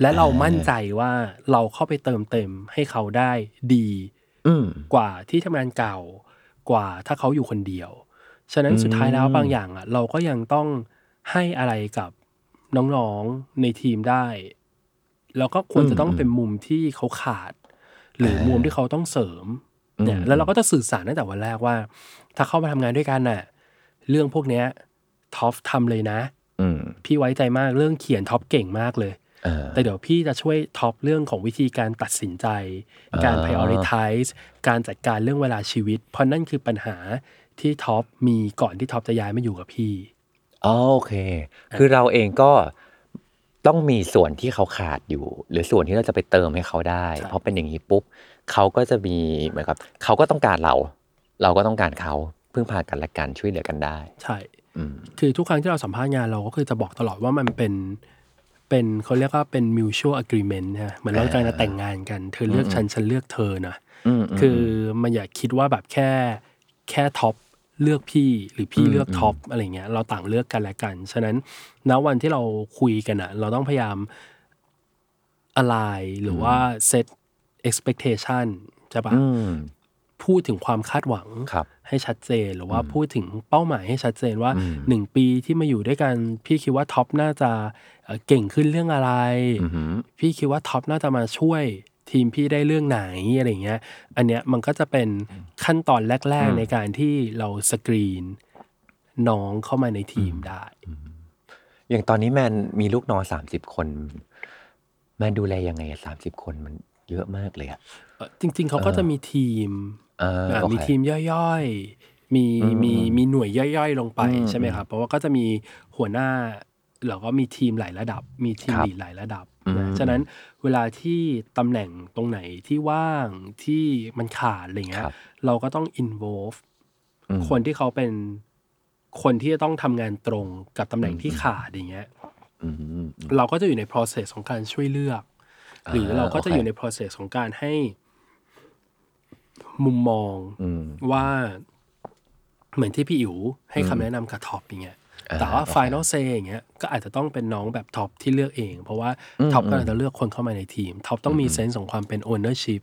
และเราอ่ามั่มั่นใจว่าเราเข้าไปเติมเต็มให้เขาได้ดีอืมกว่าที่ทำงานเก่ากว่าถ้าเขาอยู่คนเดียว ฉะนั้นอืมสุดท้ายแล้วบางอย่างอะ เราก็ยังต้องให้อะไรกับ น้องๆในทีมได้ แล้วก็ควรจะต้องเป็นมุมที่เขาขาด หรือมุมที่เขาต้องเสริมเนี่ยแล้วเราก็จะสื่อสารตั้งแต่วันแรกว่า ถ้าเข้ามาทำงานด้วยกันน่ะ เรื่องพวกเนี้ยท็อปทำเลยนะอืมพี่ไว้ใจมากเรื่องเขียนท็อปเก่งมากเลยเออแต่เดี๋ยวพี่จะช่วยท็อปเรื่องของวิธีการตัดสินใจ การอ่า prioritize การจัดการเรื่องเวลาชีวิต เพราะนั่นคือปัญหาที่ท็อปมีก่อนที่ท็อปจะย้ายมาอยู่กับพี่ อ๋อโอเค คือเราเองก็ต้องมีส่วนที่เขาขาดอยู่ หรือส่วนที่เราจะไปเติมให้เขาได้ใช่เพราะเป็นอย่างนี้ปุ๊บเขาก็จะมีเหมือนกับเขาก็ต้องการเรา เราก็ต้องการเขาพึ่งพากันและกันช่วยเหลือกันได้ ใช่อืมคือทุกครั้งที่เราสัมภาษณ์งานเราก็คือจะบอกตลอดว่ามันเป็นเป็นเขาเรียกว่าเป็น mutual agreement นะเหมือนเรากำลังจะแต่งงานกัน เธอเลือกฉันฉันเลือกเธอนะอืมคือมันอย่าคิดว่าแบบแค่แค่ท็อป เลือกพี่หรือพี่เลือกท็อปอะไรเงี้ยเราต่างเลือกกันและกัน ฉะนั้นณวันที่เราคุยกันอะเราต้องพยายามอะไรหรือว่า set expectation ใช่ปะอืมพูดถึงความคาดหวังครับให้ชัดเจนหรือว่าพูดถึงเป้าหมายให้ชัดเจนว่าอืมหนึ่งปีที่มาอยู่ด้วยกัน พี่คิดว่าท็อปน่าจะเอ่อเก่งขึ้นเรื่องอะไรอือหือพี่คิดว่าท็อปน่าจะมาช่วย ทีมพี่ได้เรื่องไหนอะไรเงี้ย อันเนี้ยมันก็จะเป็นขั้นตอนแรกอืมๆในการที่เราสกรีนน้องเข้ามาในทีมได้ อย่างตอนนี้แมนมีลูกน้องสามสิบคน แมนดูแลยังไงสามสิบคนมันเยอะมากเลยอะเอ่อจริง ๆเขาก็จะมีทีมเอออะโอเคมีทีมย่อยๆ มีอืมมีมีหน่วยย่อยๆลงไปอืมใช่ไหมครับ เพราะว่าก็จะมีหัวหน้าแล้วก็มีทีมหลายระดับ มีทีมครับลีดหลายระดับอืม นะฉะนั้นเวลาที่ตำแหน่งตรงไหนที่ว่างที่มันขาดอะไรเงี้ยครับเราก็ต้อง involve อืมคนที่เขาเป็นคนที่จะต้องทำงานตรงกับตำแหน่งที่ขาดอย่างเงี้ยอืมอืมเราก็จะอยู่ใน process ของการช่วยเลือกอ่าหรือเราก็จะโอเคอยู่ใน process ของการให้มุมมองอืมว่าเหมือนที่พี่อิ๋วให้อืมคำแนะนำกับท็อปอย่างเงี้ยอ่า แต่ว่าโอเค final say อย่างเงี้ยก็อาจจะต้องเป็นน้องแบบท็อปที่เลือกเอง เพราะว่าอืมท็อปอืมก็อาจจะเลือกคนเข้ามาในทีมท็อปต้องมี sense ของความเป็น ownership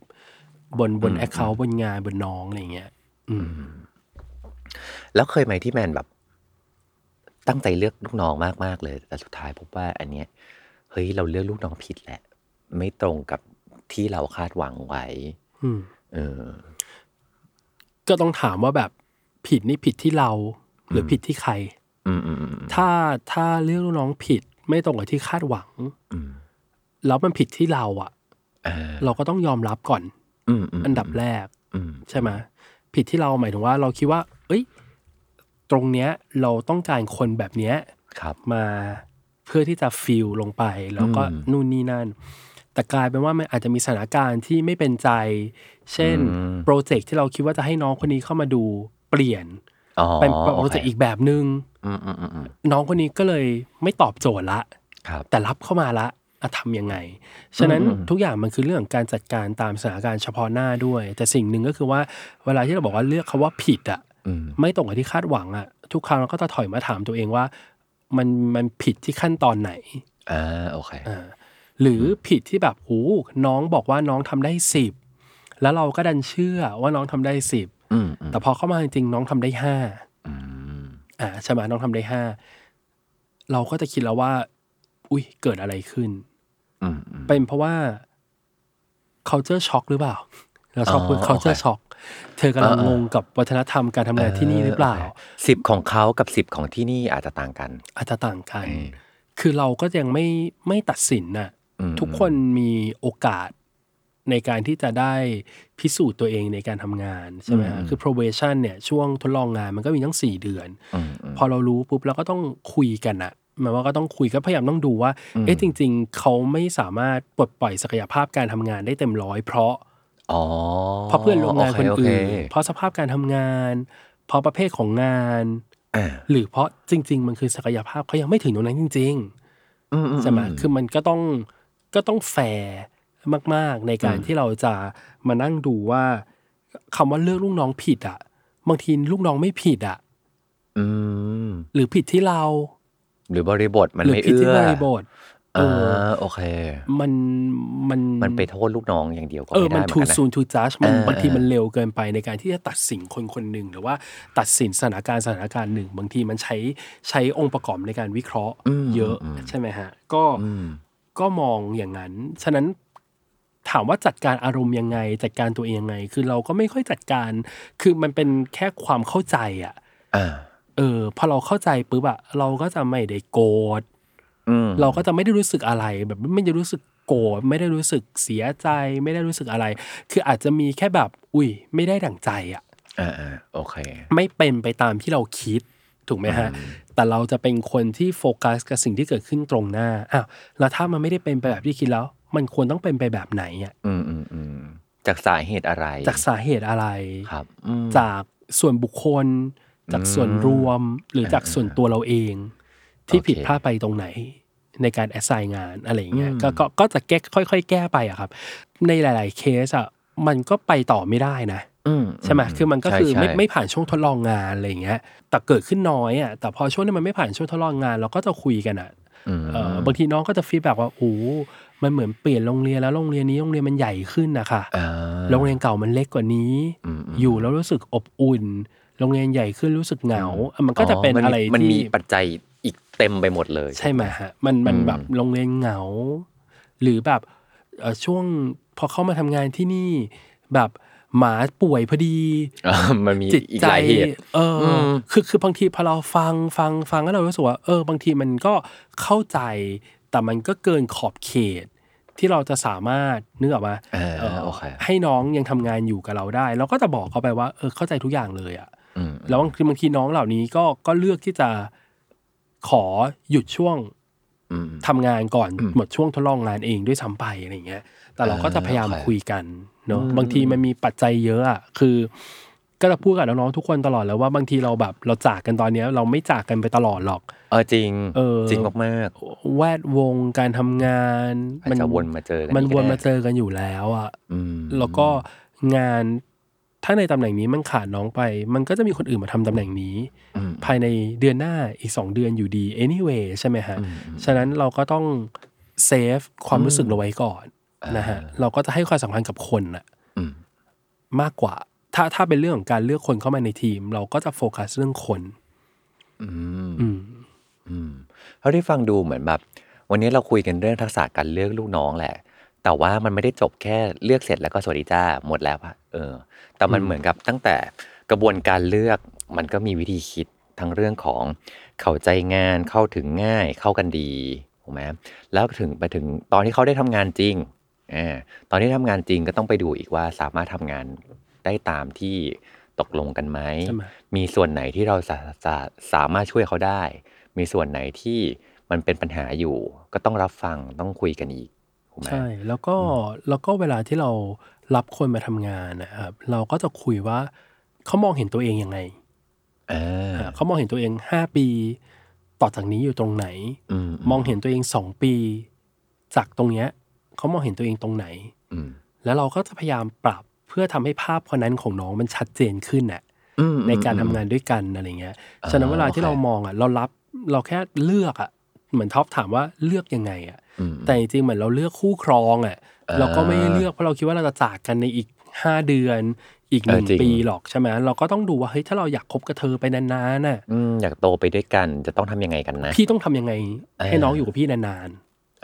บนบนอืม account บนงานบนน้องอะไรเงี้ยอืม แล้วเคยไหมที่แมนแบบ ตั้งใจเลือกลูกน้องมากๆเลย แต่สุดท้ายพบว่า อันเนี้ยเฮ้ยเราเลือกลูกน้องผิดแหละ ไม่ตรงกับที่เราคาดหวังไว้อืมเออ ก็ต้องถามว่าแบบผิดนี่ผิดที่เรา หรือผิดที่ใครอืมอืมอืม ถ้าถ้าเลือกลูกน้องผิดไม่ตรงกับที่คาดหวังอืมแล้วมันผิดที่เราอะอ่าเราก็ต้องยอมรับก่อนอืมอืมอันดับแรกอืมใช่ไหมผิดที่เราหมายถึงว่า เราคิดว่า เอ้ย ตรงเนี้ย เราต้องการคนแบบเนี้ยครับ มาเพื่อที่จะ fill ลงไป แล้วก็อืมนู่นนี่นั่น แต่กลายเป็นว่ามันอาจจะมีสถานการณ์ที่ไม่เป็นใจ เช่นอืมโปรเจกต์ที่เราคิดว่าจะให้น้องคนนี้เข้ามาดูเปลี่ยนอ๋อ เป็นโปรโอเจกเคต์อีกแบบหนึ่งอืมอืมอืมอืมน้องคนนี้ก็เลยไม่ตอบโจทย์ละครับแต่รับเข้ามาละอะทำยังไง ฉะนั้นอืมทุกอย่างมันคือเรื่องของการจัดการตามสถานการณ์เฉพาะหน้าด้วย แต่สิ่งหนึ่งก็คือว่าเวลาที่เราบอกว่าเลือกคำว่าผิดอะอืมไม่ตรงกับที่คาดหวังอะทุกครั้งเราก็จะถอยมาถามตัวเองว่า มันมันผิดที่ขั้นตอนไหนอ่าโอเคอ่าหรือผิดที่แบบโอ้น้องบอกว่าน้องทำได้สิบแล้วเราก็ดันเชื่อว่าน้องทำได้สิบอืมอืม แต่พอเข้ามาจริงๆน้องทำได้ห้าอืมอ่าใช่ไหมน้องทำได้ห้าเราก็จะคิดแล้วว่า อุ้ยเกิดอะไรขึ้นอืมอืมเป็นเพราะว่า culture shock หรือเปล่า เราชอบพูดอ๋อ culture โอเค shock เธอกำลังเออเอองงกับวัฒนธรรมการทำงานที่นี่หรือเปล่าสิบของเขากับสิบของที่นี่อาจจะต่างกัน อาจจะต่างกันเออคือเราก็ยังไม่ไม่ตัดสินน่ะอืมทุกคนมีโอกาส ในการที่จะได้พิสูจน์ตัวเองในการทำงานใช่ไหมฮะคือ probation เนี่ยช่วงทดลองงานมันก็มีทั้ง 4 เดือนอืมอืมพอเรารู้ปุ๊บเราก็ต้องคุยกันอะหมายว่าก็ต้องคุยก็พยายามต้องดูว่า เอ๊ะจริง ๆ เขาไม่สามารถปลดปล่อยศักยภาพการทำงานได้เต็มร้อยเพราะอ๋อเพราะเพื่อนร่วมงานคนโเคอื่นโเคเพราะสภาพการทำงาน เพราะประเภทของงานอ่าหรือเพราะจริง ๆ มันคือศักยภาพเขายังไม่ถึงตรงนั้นจริงอืมอืๆใช่ไหมคือมันก็ต้องก็ต้องแฟร์ มาก ๆ ในการที่เราจะมานั่งดูว่าคำว่าเลือกลูกน้องผิดอะบางทีลูกน้องไม่ผิดอะอืมหรือผิดที่เรา หรือบริบทมันหรือไม่ผิดเอื้ที่อบริบทเออ่อาโอเค มันมันมันไปโทษลูกน้องอย่างเดียวก็เออไม่มัได้นเหมือน too กันนะ soon to judge มันเออบางทีเออมันเร็วเกินไปในการที่จะตัดสินคนคนหนึ่งหรือว่าตัดสินสถานการณ์สถานการณ์หนึ่ง บางทีมันใช้ใช้องค์ประกอบในการวิเคราะห์ เยอะใช่ไหมฮะ ก็อืมก็มองอย่างนั้น ฉะนั้น ถามว่าจัดการอารมณ์ยังไง จัดการตัวเองยังไง คือเราก็ไม่ค่อยจัดการ คือมันเป็นแค่ความเข้าใจอะอ่าเออพอเราเข้าใจปุ๊บอะเราก็จะไม่ได้โกรธอืมเราก็จะไม่ได้รู้สึกอะไร แบบไม่ได้รู้สึกโกรธไม่ได้รู้สึกเสียใจ ไม่ได้รู้สึกอะไร คืออาจจะมีแค่แบบ อุ้ย ไม่ได้ดั่งใจอะอ่าอ่าโอเค ไม่เป็นไปตามที่เราคิดถูกไหมฮะ แต่เราจะเป็นคนที่โฟกัสกับสิ่งที่เกิดขึ้นตรงหน้าอ้าวแล้วถ้ามันไม่ได้เป็นไปแบบที่คิดแล้ว มันควรต้องเป็นไปแบบไหนอะอืมอืมอืมจากสาเหตุอะไร จากสาเหตุอะไรครับอืมจากส่วนบุคคล จากส่วนรวมหรือจากส่วนตัวเราเอง ที่โอเคผิดพลาดไปตรงไหน ในการแอสไซน์งานอะไรอย่างเงี้ยอืมก็ก็ก็จะแก้ค่อย ๆ แก้ไปอะครับ ในหลาย ๆ เคสอะมันก็ไปต่อไม่ได้นะอืมใช่ไหมคือมันก็คือใช่ไม่ใช่ไม่ผ่านช่วงทดลองงานอะไรอย่างเงี้ย แต่เกิดขึ้นน้อยอะแต่พอช่วงที่มันไม่ผ่านช่วงทดลองงาน เราก็จะคุยกันอะอืมเอ่อบางทีน้องก็จะฟีดแบ็กว่าโอ้ มันเหมือนเปลี่ยนโรงเรียนแล้วโรงเรียนนี้โรงเรียนมันใหญ่ขึ้นนะคะอ่าโรงเรียนเก่ามันเล็กกว่านี้อืมอืมอยู่แล้วรู้สึกอบอุ่น โรงเรียนใหญ่ขึ้นรู้สึกเหงาอะมันก็จะเป็นมัมีอะไรมันมีที่ปัจจัยอีกเต็มไปหมดเลย ใช่ไหมฮะมันมันอืมแบบโรงเรียนเหงา หรือแบบเอ่อช่วงพอเข้ามาทำงานที่นี่แบบหมาป่วยพอดีอ่ามันมีจิตอีกใจหลายเหตุเอออมคือคือบางทีพอเราฟังฟังฟังแล้วเรารู้สึกว่าเออบางทีมันก็เข้าใจ แต่มันก็เกินขอบเขตที่เราจะสามารถนึกออกมาเออเอ่อโอเคให้น้องยังทำงานอยู่กับเราได้ เราก็จะบอกเขาไปว่าเออเข้าใจทุกอย่างเลยอะอืมแล้วบางทีบางทีน้องเหล่านี้ก็ก็เลือกที่จะขอหยุดช่วงอืมทำงานก่อนอืมหมดช่วงทดลองงานเองด้วยซ้ำไปอะไรเงี้ย แต่เราก็จะพยายามโอเคคุยกันเนาะอืมบางทีมันมีปัจจัยเยอะอะคือ ก็จะพูดกับน้องๆทุกคนตลอดแล้วว่าบางทีเราแบบเราจากกันตอนเนี้ยเราไม่จากกันไปตลอดหรอก เออจริงเออจริงมากแวดวงการทำงานๆอาจจะวนมาเจอกันมันอีกวนแมาเจอกันอยู่แล้วอะอืมแล้วก็งานถ้าในตำแหน่งนี้มันขาดน้องไป มันก็จะมีคนอื่นมาทำตำแหน่งนี้อืมภายในเดือนหน้าอีก 2 เดือนอยู่ดี anyway ใช่ไหมฮะอืมฉะนั้นเราก็ต้องเซฟความรู้สึกเราไว้ก่อนนะฮะ เราก็จะให้ความสำคัญกับคนน่ะอืมมากกว่า ถ้าถ้าเป็นเรื่องของการเลือกคนเข้ามาในทีม เราก็จะโฟกัสเรื่องคนอืมอืมเท่าที่ฟังดูเหมือนแบบ วันนี้เราคุยกันเรื่องทักษะการเลือกลูกน้องแหละ แต่ว่ามันไม่ได้จบแค่เลือกเสร็จแล้วก็สวัสดีจ้าหมดแล้วอะเออ แต่มันเหมือนกับตั้งแต่กระบวนการเลือกมันก็มีวิธีคิดทั้งเรื่องของเข้าใจงานเข้าถึงง่ายเข้ากันดีถูกไหมแล้วถึงไปถึงตอนที่เขาได้ทำงานจริงอ่าตอนที่ทำงานจริงก็ต้องไปดูอีกว่าสามารถทำงาน ได้ตามที่ตกลงกันไหมใช่ไหม มีส่วนไหนที่เราสาสาสามารถช่วยเขาได้ มีส่วนไหนที่มันเป็นปัญหาอยู่ ก็ต้องรับฟังต้องคุยกันอีกถูกไหมใช่ แล้วก็แล้วก็เวลาที่เรารับคนมาทำงานนะครับ เราก็จะคุยว่าเขามองเห็นตัวเองยังไงอ่าอ่าเขามองเห็นตัวเองห้าปี ต่อจากนี้อยู่ตรงไหนอืมมองเห็นตัวเองสองปี จากตรงเนี้ยเขามองเห็นตัวเองตรงไหนอืมแล้วเราก็จะพยายามปรับ เพื่อทำให้ภาพคนนั้นของน้องมันชัดเจนขึ้นน่ะอืมในการทำงานด้วยกันอะไรเงี้ยอ่าฉะนั้นเวลาที่โอเคเรามองอะ เรารับเราแค่เลือกอะเหมือนท็อปถามว่าเลือกยังไงอะอืมแต่จริงๆเหมือนเราเลือกคู่ครองอะอ่าเราก็ไม่ได้เลือกเพราะเราคิดว่าเราจะจากกันในอีกห้าเดือนอีกหนึ่งเออจริงปีหรอกใช่ไหมเราก็ต้องดูว่าเฮ้ยถ้าเราอยากคบกับเธอไปนานๆน่ะอืมอยากโตไปด้วยกันจะต้องทำยังไงกันนะ พี่ต้องทำยังไงอ่าให้น้องอยู่กับพี่นาน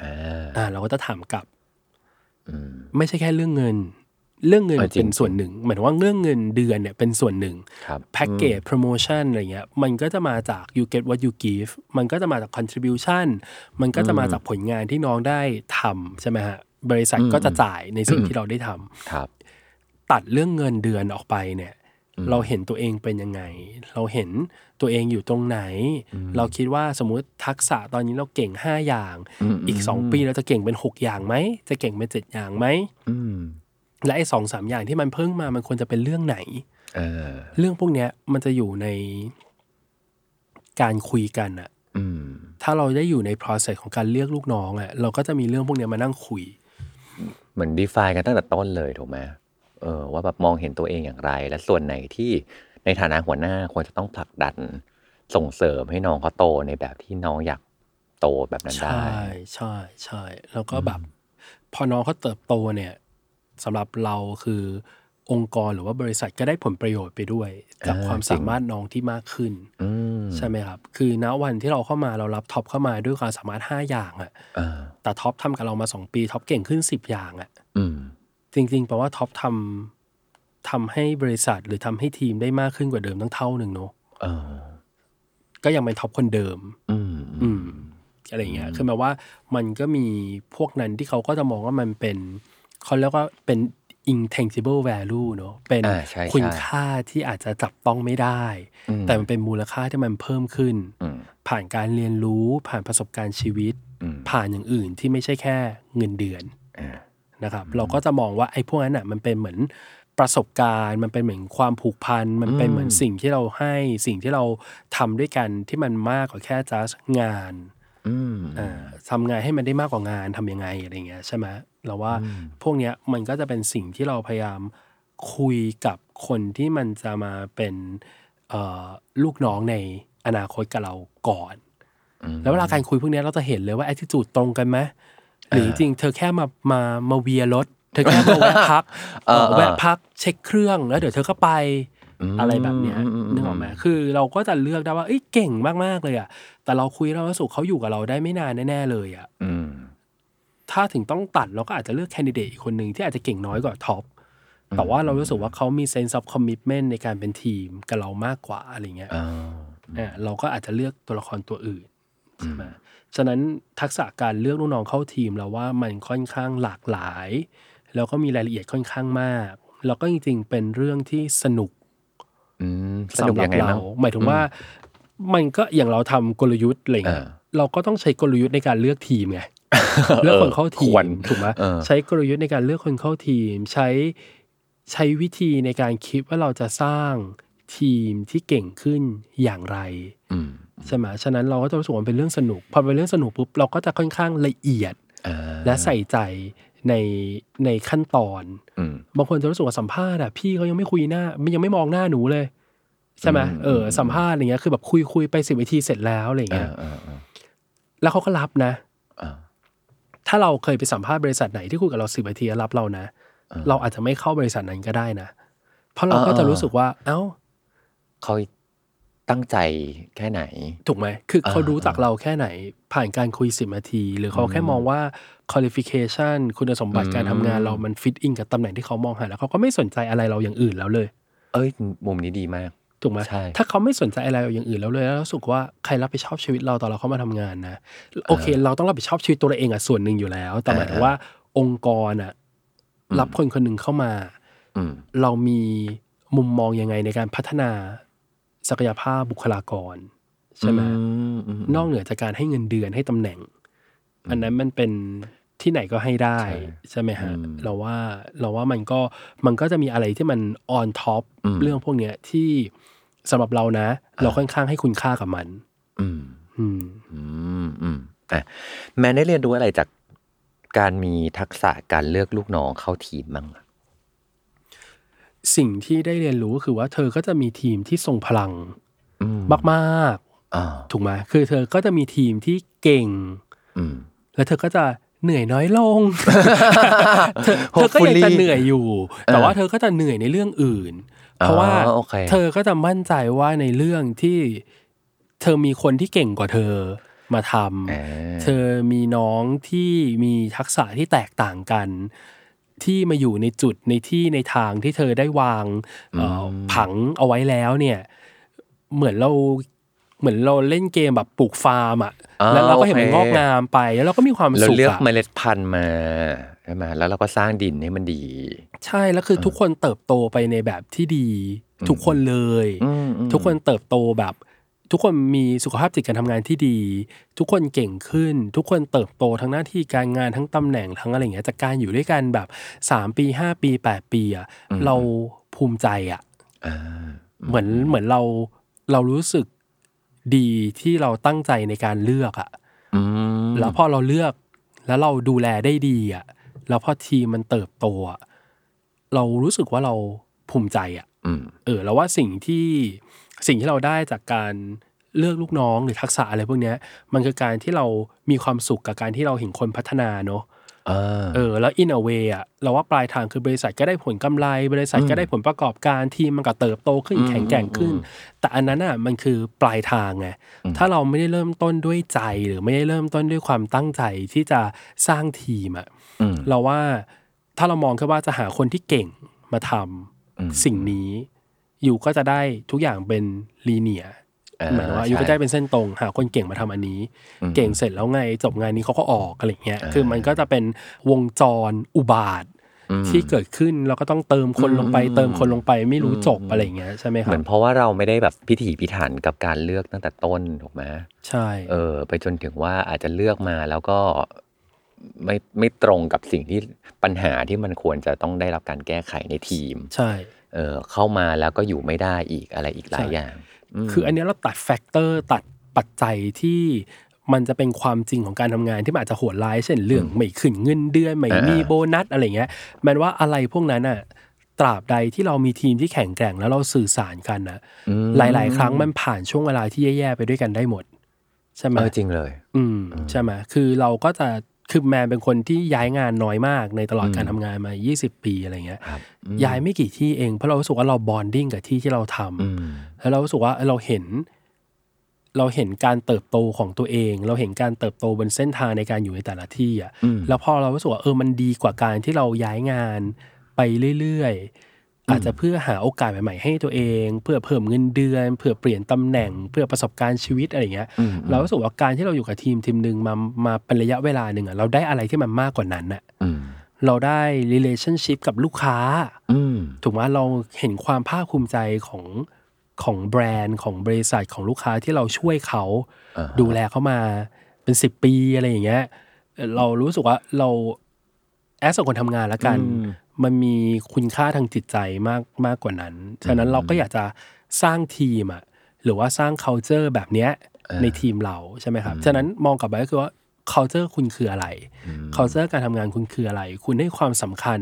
อ่าๆอ่าเราก็จะถามกลับอืมไม่ใช่แค่เรื่องเงิน เรื่องเงินเออจริงเป็นส่วนหนึ่งหมายถึงว่าเรื่องเงินเดือนเนี่ยเป็นส่วนหนึ่งครับแพ็กเกจโปรโมชั่นอะไรเงี้ยมันก็จะมาจาก you get what you give มันก็จะมาจาก contribution มันก็จะมาจากผลงานที่น้องได้ทำใช่ไหมฮะบริษัทก็จะจ่ายในสิ่งที่เราได้ทำครับ ตัดเรื่องเงินเดือนออกไปเนี่ย เราเห็นตัวเองเป็นยังไง เราเห็นตัวเองอยู่ตรงไหน เราคิดว่าสมมุติทักษะตอนนี้เราเก่ง5อย่างอืมอีก2ปีเราจะเก่งเป็น6อย่างไหมจะเก่งเป็น7อย่างไหมอืม และไอ้สองสามอย่างที่มันเพิ่งมามันควรจะเป็นเรื่องไหนเออเรื่องพวกเนี้ยมันจะอยู่ในการคุยกันอะอืม ถ้าเราได้อยู่ใน process ของการเลือกลูกน้องอะเราก็จะมีเรื่องพวกเนี้ยมานั่งคุย เหมือนดีฟายกันตั้งแต่ต้นเลยถูกไหมเออว่าแบบมองเห็นตัวเองอย่างไร และส่วนไหนที่ในฐานะหัวหน้าควรจะต้องผลักดันส่งเสริมให้น้องเขาโตในแบบที่น้องอยากโตแบบนั้นได้ ใช่ใช่ใช่แล้วก็แบบ พอน้องเขาเติบโตเนี่ย สำหรับเราคือองค์กรหรือว่าบริษัทก็ได้ผลประโยชน์ไปด้วยจากอ่าความจริงสามารถน้องที่มากขึ้นอืมใช่ไหมครับ คือณวันที่เราเข้ามาเรารับท็อปเข้ามาด้วยความสามารถ 5 อย่างอะอ่าแต่ท็อปทำกับเรามา 2 ปีท็อปเก่งขึ้น 10 อย่างอะอืมจริงๆแปลว่าท็อปทำทำให้บริษัทหรือทำให้ทีมได้มากขึ้นกว่าเดิมตั้งเท่าหนึ่งเนอะเออก็ยังเป็นท็อปคนเดิมอืมอืมอะไรเงี้ยคือหมายว่ามันก็มีพวกนั้นที่เขาก็จะมองว่ามันเป็น เขาเรียกว่าเป็น intangible value เนอะเป็นอ่าใช่คุณใช่ค่าที่อาจจะจับต้องไม่ได้อืมแต่มันเป็นมูลค่าที่มันเพิ่มขึ้นอืมผ่านการเรียนรู้ผ่านประสบการณ์ชีวิตอืมผ่านอย่างอื่นที่ไม่ใช่แค่เงินเดือนอ่านะครับ เราก็จะมองว่าไอ้พวกนั้นอะมันเป็นเหมือนประสบการณ์มันเป็นเหมือนความผูกพัน มันเป็นเหมือนสิ่งที่เราให้สิ่งที่เราทำด้วยกันที่มันมากกว่าแค่ just งาน อืม อ่าทำงานให้มันได้มากกว่างานทำยังไงอะไรเงี้ยใช่ไหมเราว่าพวกเนี้ยมันก็จะเป็นสิ่งที่เราพยายามคุยกับคนที่มันจะมาเป็นเอ่อลูกน้องในอนาคตกับเราก่อนแล้วเวลาการคุยพวกเนี้ยเราจะเห็นเลยว่า attitude ตรงกันไหมหรือจริงๆเธอแค่มามามาเวียรถ เธอแค่มาแวะพักเอ่อแวะพักเช็คเครื่องแล้วเดี๋ยวเธอก็ไป อะไรแบบเนี้ยนึกออกไหมคือเราก็จะเลือกได้ว่าเอ้ยเก่งมากๆเลยอะแต่เราคุยเรารู้สึกเขาอยู่กับเราได้ไม่นานแน่ๆเลยอะอืมถ้าถึงต้องตัดเราก็อาจจะเลือกแคนดิเดตอีกคนหนึ่งที่อาจจะเก่งน้อยกว่าท็อปแต่ว่าเรารู้สึกว่าเขามี sense of commitment ในการเป็นทีมกับเรามากกว่าอะไรเงี้ยอ่าอะเราก็อาจจะเลือกตัวละครตัวอื่นใช่ไหมฉะนั้นทักษะการเลือกลูกน้องเข้าทีมเราว่ามันค่อนข้างหลากหลาย แล้วก็มีรายละเอียดค่อนข้างมาก แล้วก็จริงๆเป็นเรื่องที่สนุกอืม สนุกสำหรัยังไงเราบ้างหมายถึงว่า มันก็อย่างเราทำกลยุทธ์อะไรเงี้ยเออเราก็ต้องใช้กลยุทธ์ในการเลือกทีมไงเลือกคนเข้าทีควมรถูกไหมเออใช้กลยุทธ์ในการเลือกคนเข้าทีม ใช้ใช้วิธีในการคิดว่าเราจะสร้างทีมที่เก่งขึ้นอย่างไรอืมใช่ไหมฉะนั้นเราก็จะรู้สึกว่ามันเป็นเรื่องสนุก พอเป็นเรื่องสนุกปุ๊บเราก็จะค่อนข้างละเอียดอ่าและใส่ใจ ในในขั้นตอนอืมบางคนจะรู้สึกว่าสัมภาษณ์อะพี่เขายังไม่คุยหน้ามันยังไม่มองหน้าหนูเลยใช่ไหมอืมเออสัมภาษณ์อย่างเงี้ยคือแบบคุยคุยไปสิบนาทีเสร็จแล้วอะไรอ่าเงี้ยอ่าอ่าแล้วเขาก็รับนะอ่าถ้าเราเคยไปสัมภาษณ์บริษัทไหนที่คุยกับเราสิบนาทีแล้วรับเรานะ เราอาจจะไม่เข้าบริษัทนั้นก็ได้นะ เพราะเราก็อ่าจะรู้สึกว่า เอ้าเขา ตั้งใจแค่ไหน ถูกไหม คือเขาอ่ารู้จักเราแค่ไหน ผ่านการคุยสิบนาที หรือเขาแค่มองว่า qualification คุณสมบัติการทำงานเรามันฟิตอินกับตำแหน่งที่เขามองหาแล้วเขาก็ไม่สนใจอะไรเราอย่างอื่นแล้วเลย เอ้ย มุมนี้ดีมาก ถูกไหมใช่ถ้าเขาไม่สนใจอะไรเราอย่างอื่นแล้วเลยแล้วรู้สึกว่าใครรับผิดชอบชีวิตเราตอนเราเข้ามาทำงานนะ โอเค เราต้องรับผิดชอบชีวิตตัวเราเองอะส่วนหนึ่งอยู่แล้ว แต่หมายถึงว่าองค์กรอะรับคนคนหนึ่งเข้ามาอืมเรามีมุมมองยังไงในการพัฒนา ศักยภาพบุคลากรใช่ไหมอือืมนอกเหนือจากการให้เงินเดือนให้ตำแหน่ง อันนั้นมันเป็นที่ไหนก็ให้ได้ใช่ใช่ไหมฮะอืมเราว่าเราว่ามันก็มันก็จะมีอะไรที่มันออนท็อปอืมเรื่องพวกเนี้ยที่สำหรับเรานะ เราค่อนข้างให้คุณค่ากับมันอืมอืม อืม อืมอะแมนได้เรียนรู้อะไรจากการมีทักษะการเลือกลูกน้องเข้าทีมบ้างอะ สิ่งที่ได้เรียนรู้ก็คือว่าเธอก็จะมีทีมที่ทรงพลังอืมมากอ่าๆถูกไหมคือเธอก็จะมีทีมที่เก่งอืมแล้วเธอก็จะเหนื่อยน้อยลง เธอเธอก็ยัง Hopefully จะเหนื่อยอยู่ แต่ว่าเธอก็จะเหนื่อยในเรื่องอื่น เพราะว่าอ๋อโอเคเธอก็จะมั่นใจว่าในเรื่องที่เธอมีคนที่เก่งกว่าเธอมาทอ่าำเธอมีน้องที่มีทักษะที่แตกต่างกัน ที่มาอยู่ในจุดในที่ในทางที่เธอได้วางเอ่ออผังเอาไว้แล้วเนี่ย เหมือนเราเหมือนเราเล่นเกมแบบปลูกฟาร์มอะอ่าแล้วเราก็เห็นโอเคมันงอกงามไป แล้วเราก็มีความเราสุขเลือกอะเมล็ดพันธุ์มาใช่ไหมแล้วเราก็สร้างดินให้มันดี ใช่แล้วคือทุกคนเติบโตไปในแบบที่ดี ทุกคนเลยอืมอืมทุกคนเติบโตแบบ ทุกคนมีสุขภาพจิตการทำงานที่ดี ทุกคนเก่งขึ้น ทุกคนเติบโตทั้งหน้าที่การงานทั้งตำแหน่งทั้งอะไรอย่างเงี้ยจากการอยู่ด้วยกันแบบ 3 ปี 5 ปี 8 ปีอะเราภูมิใจอะอ่าเหมือนเหมือนเราเรารู้สึกดีที่เราตั้งใจในการเลือกอะอืมแล้วพอเราเลือกแล้วเราดูแลได้ดีอะแล้วพอทีมมันเติบโตอะเรารู้สึกว่าเราภูมิใจอะอืมเออแล้วว่าสิ่งที่ สิ่งที่เราได้จากการเลือกลูกน้องหรือทักษะอะไรพวกเนี้ย มันคือการที่เรามีความสุขกับการที่เราเห็นคนพัฒนาเนอะอ่าเออแล้ว in a way อะเราว่าปลายทางคือบริษัทก็ได้ผลกำไร บริษัทก็ได้ผลประกอบการทีมมันก็เติบโตขึ้นแข็งแกร่งขึ้น แต่อันนั้นอะมันคือปลายทางไงถ้าเราไม่ได้เริ่มต้นด้วยใจหรือไม่ได้เริ่มต้นด้วยความตั้งใจที่จะสร้างทีมอะอืมเราว่าถ้าเรามองแค่ว่าจะหาคนที่เก่งมาทำอืมสิ่งนี้อ ยู่ก็จะได้ทุกอย่างเป็นลีเนียอ่าหมายถึงว่าใช่อยู่ก็ได้เป็นเส้นตรงหาคนเก่งมาทำอันนี้ เก่งเสร็จแล้วไงจบงานนี้เขาก็ออกอะไรเงี้ยคือมันก็จะเป็นวงจรอุบาทที่เกิดขึ้นเราก็ต้องเติมคนลงไปเติมคนลงไปไม่รู้จบอะไรเงี้ยใช่ไหมคเหรัมืบอนเพราะว่าเราไม่ได้แบบพิถีพิถันกับการเลือกตั้งแต่ต้นถูกไหมใช่เออ ไปจนถึงว่าอาจจะเลือกมาแล้วก็ไม่ไม่ตรงกับสิ่งที่ปัญหาที่มันควรจะต้องได้รับการแก้ไขในทีม ใช่ เออเข้ามาแล้วก็อยู่ไม่ได้อีกอะไรอีกหลายอย่างมคืออันเนี้ยเราตัด factor ตัดปัจจัยที่มันจะเป็นความจริงของการทำงานที่มันอาจจะโหดร้ายเช่นเรื่องไม่ขึ้นเงินเดือนไม่มีโบนัสอะไรเงี้ยแมนว่าอะไรพวกนั้นอะตราบใดที่เรามีทีมที่แข็งแกร่งแล้วเราสื่อสารกันนะหลาย ๆ ครั้งมันผ่านช่วงเวลาที่แย่ๆไปด้วยกันได้หมดใช่ไหมเออจริงเลย อืมใช่ไหมคือเราก็จะ คือแมนเป็นคนที่ย้ายงานน้อยมากในตลอดการทำงานมา 20 ปีอะไรเงี้ยครับย้ายไม่กี่ที่เองเพราะเรารู้สึกว่าเราบอนดิ้งกับที่ที่เราทำอืมแล้วเรารู้สึกว่าเออเราเห็น เราเห็นการเติบโตของตัวเอง เราเห็นการเติบโตบนเส้นทางในการอยู่ในแต่ละที่อะอืมแล้วพอเรารู้สึกว่าเออมันดีกว่าการที่เราย้ายงานไปเรื่อยๆ อาจจะเพื่อหาโอกาสใหม่ๆให้ตัวเอง เพื่อเพิ่มเงินเดือน เพื่อเปลี่ยนตำแหน่ง เพื่อประสบการณ์ชีวิตอะไรเงี้ยอืมเรารู้สึกว่าการที่เราอยู่กับทีมทีมหนึ่งมามาเป็นระยะเวลาหนึ่งอะเราได้อะไรที่มันมากกว่านั้นอะอืมเราได้ relationship กับลูกค้าอืมถูกไหมเราเห็นความภาคภูมิใจของของแบรนด์ของบริษัทของลูกค้าที่เราช่วยเขาอ่าฮะดูแลเขามาเป็นสิบปีอะไรอย่างเงี้ยเอ่อเรารู้สึกว่าเราแอสคนทำงานแล้วกัน มันมีคุณค่าทางจิตใจมากมากกว่านั้น ฉะนั้นเราก็อยากจะสร้างทีมอะหรือว่าสร้าง culture แบบเนี้ยในทีมเราใช่ไหมครับ ฉะนั้นมองกลับไปก็คือว่า culture คุณคืออะไร culture การทำงานคุณคืออะไร คุณให้ความสำคัญ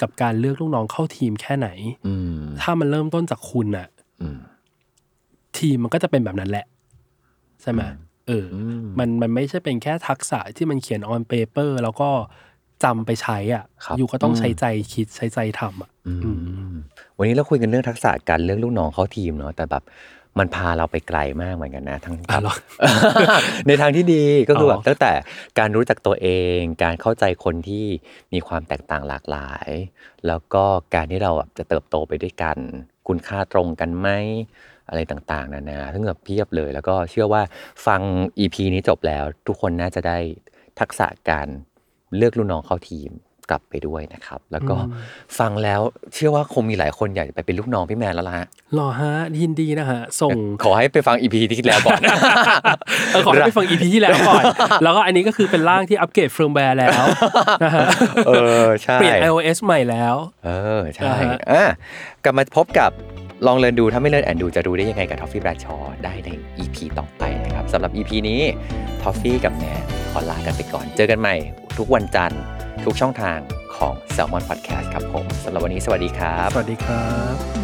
กับการเลือกลูกน้องเข้าทีมแค่ไหนอืมถ้ามันเริ่มต้นจากคุณน่ะอืมทีมมันก็จะเป็นแบบนั้นแหละใช่ไหมเอออ มันมันไม่ใช่เป็นแค่ทักษะที่มันเขียน on paper แล้วก็ จำไปใช้อะครับอยู่ก็ต้องใช้ใจคิดใช้ใจทำอะอืมวันนี้เราคุยกันเรื่องทักษะการเลือกลูกน้องเข้าทีมเนาะแต่แบบมันพาเราไปไกลมากเหมือนกันนะทั้งอะเหรอในทางที่ดีก็คือออแบบตั้งแต่การรู้จักตัวเอง การเข้าใจคนที่มีความแตกต่างหลากหลาย แล้วก็การที่เราแบบจะเติบโตไปด้วยกัน คุณค่าตรงกันไหมอะไรต่างๆนานาทั้งแบบเพียบเลย แล้วก็เชื่อว่าฟัง EP นี้จบแล้ว ทุกคนน่าจะได้ทักษะการ เลือกรุ่นน้องเข้าทีมกลับไปด้วยนะครับ แล้วก็ฟังแล้วเชื่อว่าคงมีหลายคนอยากจะไปเป็นลูกน้องพี่แมนแล้วล่ะฮะหรอฮะยินดีนะฮะส่งขอให้ไปฟัง EP ที่แล้วก่อนเออขอให้ไปฟัง EP ที่แล้วก่อน แล้วก็อันนี้ก็คือเป็นร่างที่อัปเกรดเฟิร์มแวร์แล้วนะฮะเออใช่เปลี่ยน iOS ใหม่แล้ว เออใช่อ่าฮะอะกลับมาพบกับ ลองเรียนดูถ้าไม่ Learn and Do จะรู้ได้ยังไงกับทอฟฟี่แบรดชอว์ได้ใน EP ต่อไปนะครับสำหรับ EP นี้ทอฟฟี่กับแนนขอลากันไปก่อน เจอกันใหม่ ทุกวันจันทร์ ทุกช่องทางของ Salmon Podcast ครับผมสำหรับวันนี้สวัสดีครับ สวัสดีครับ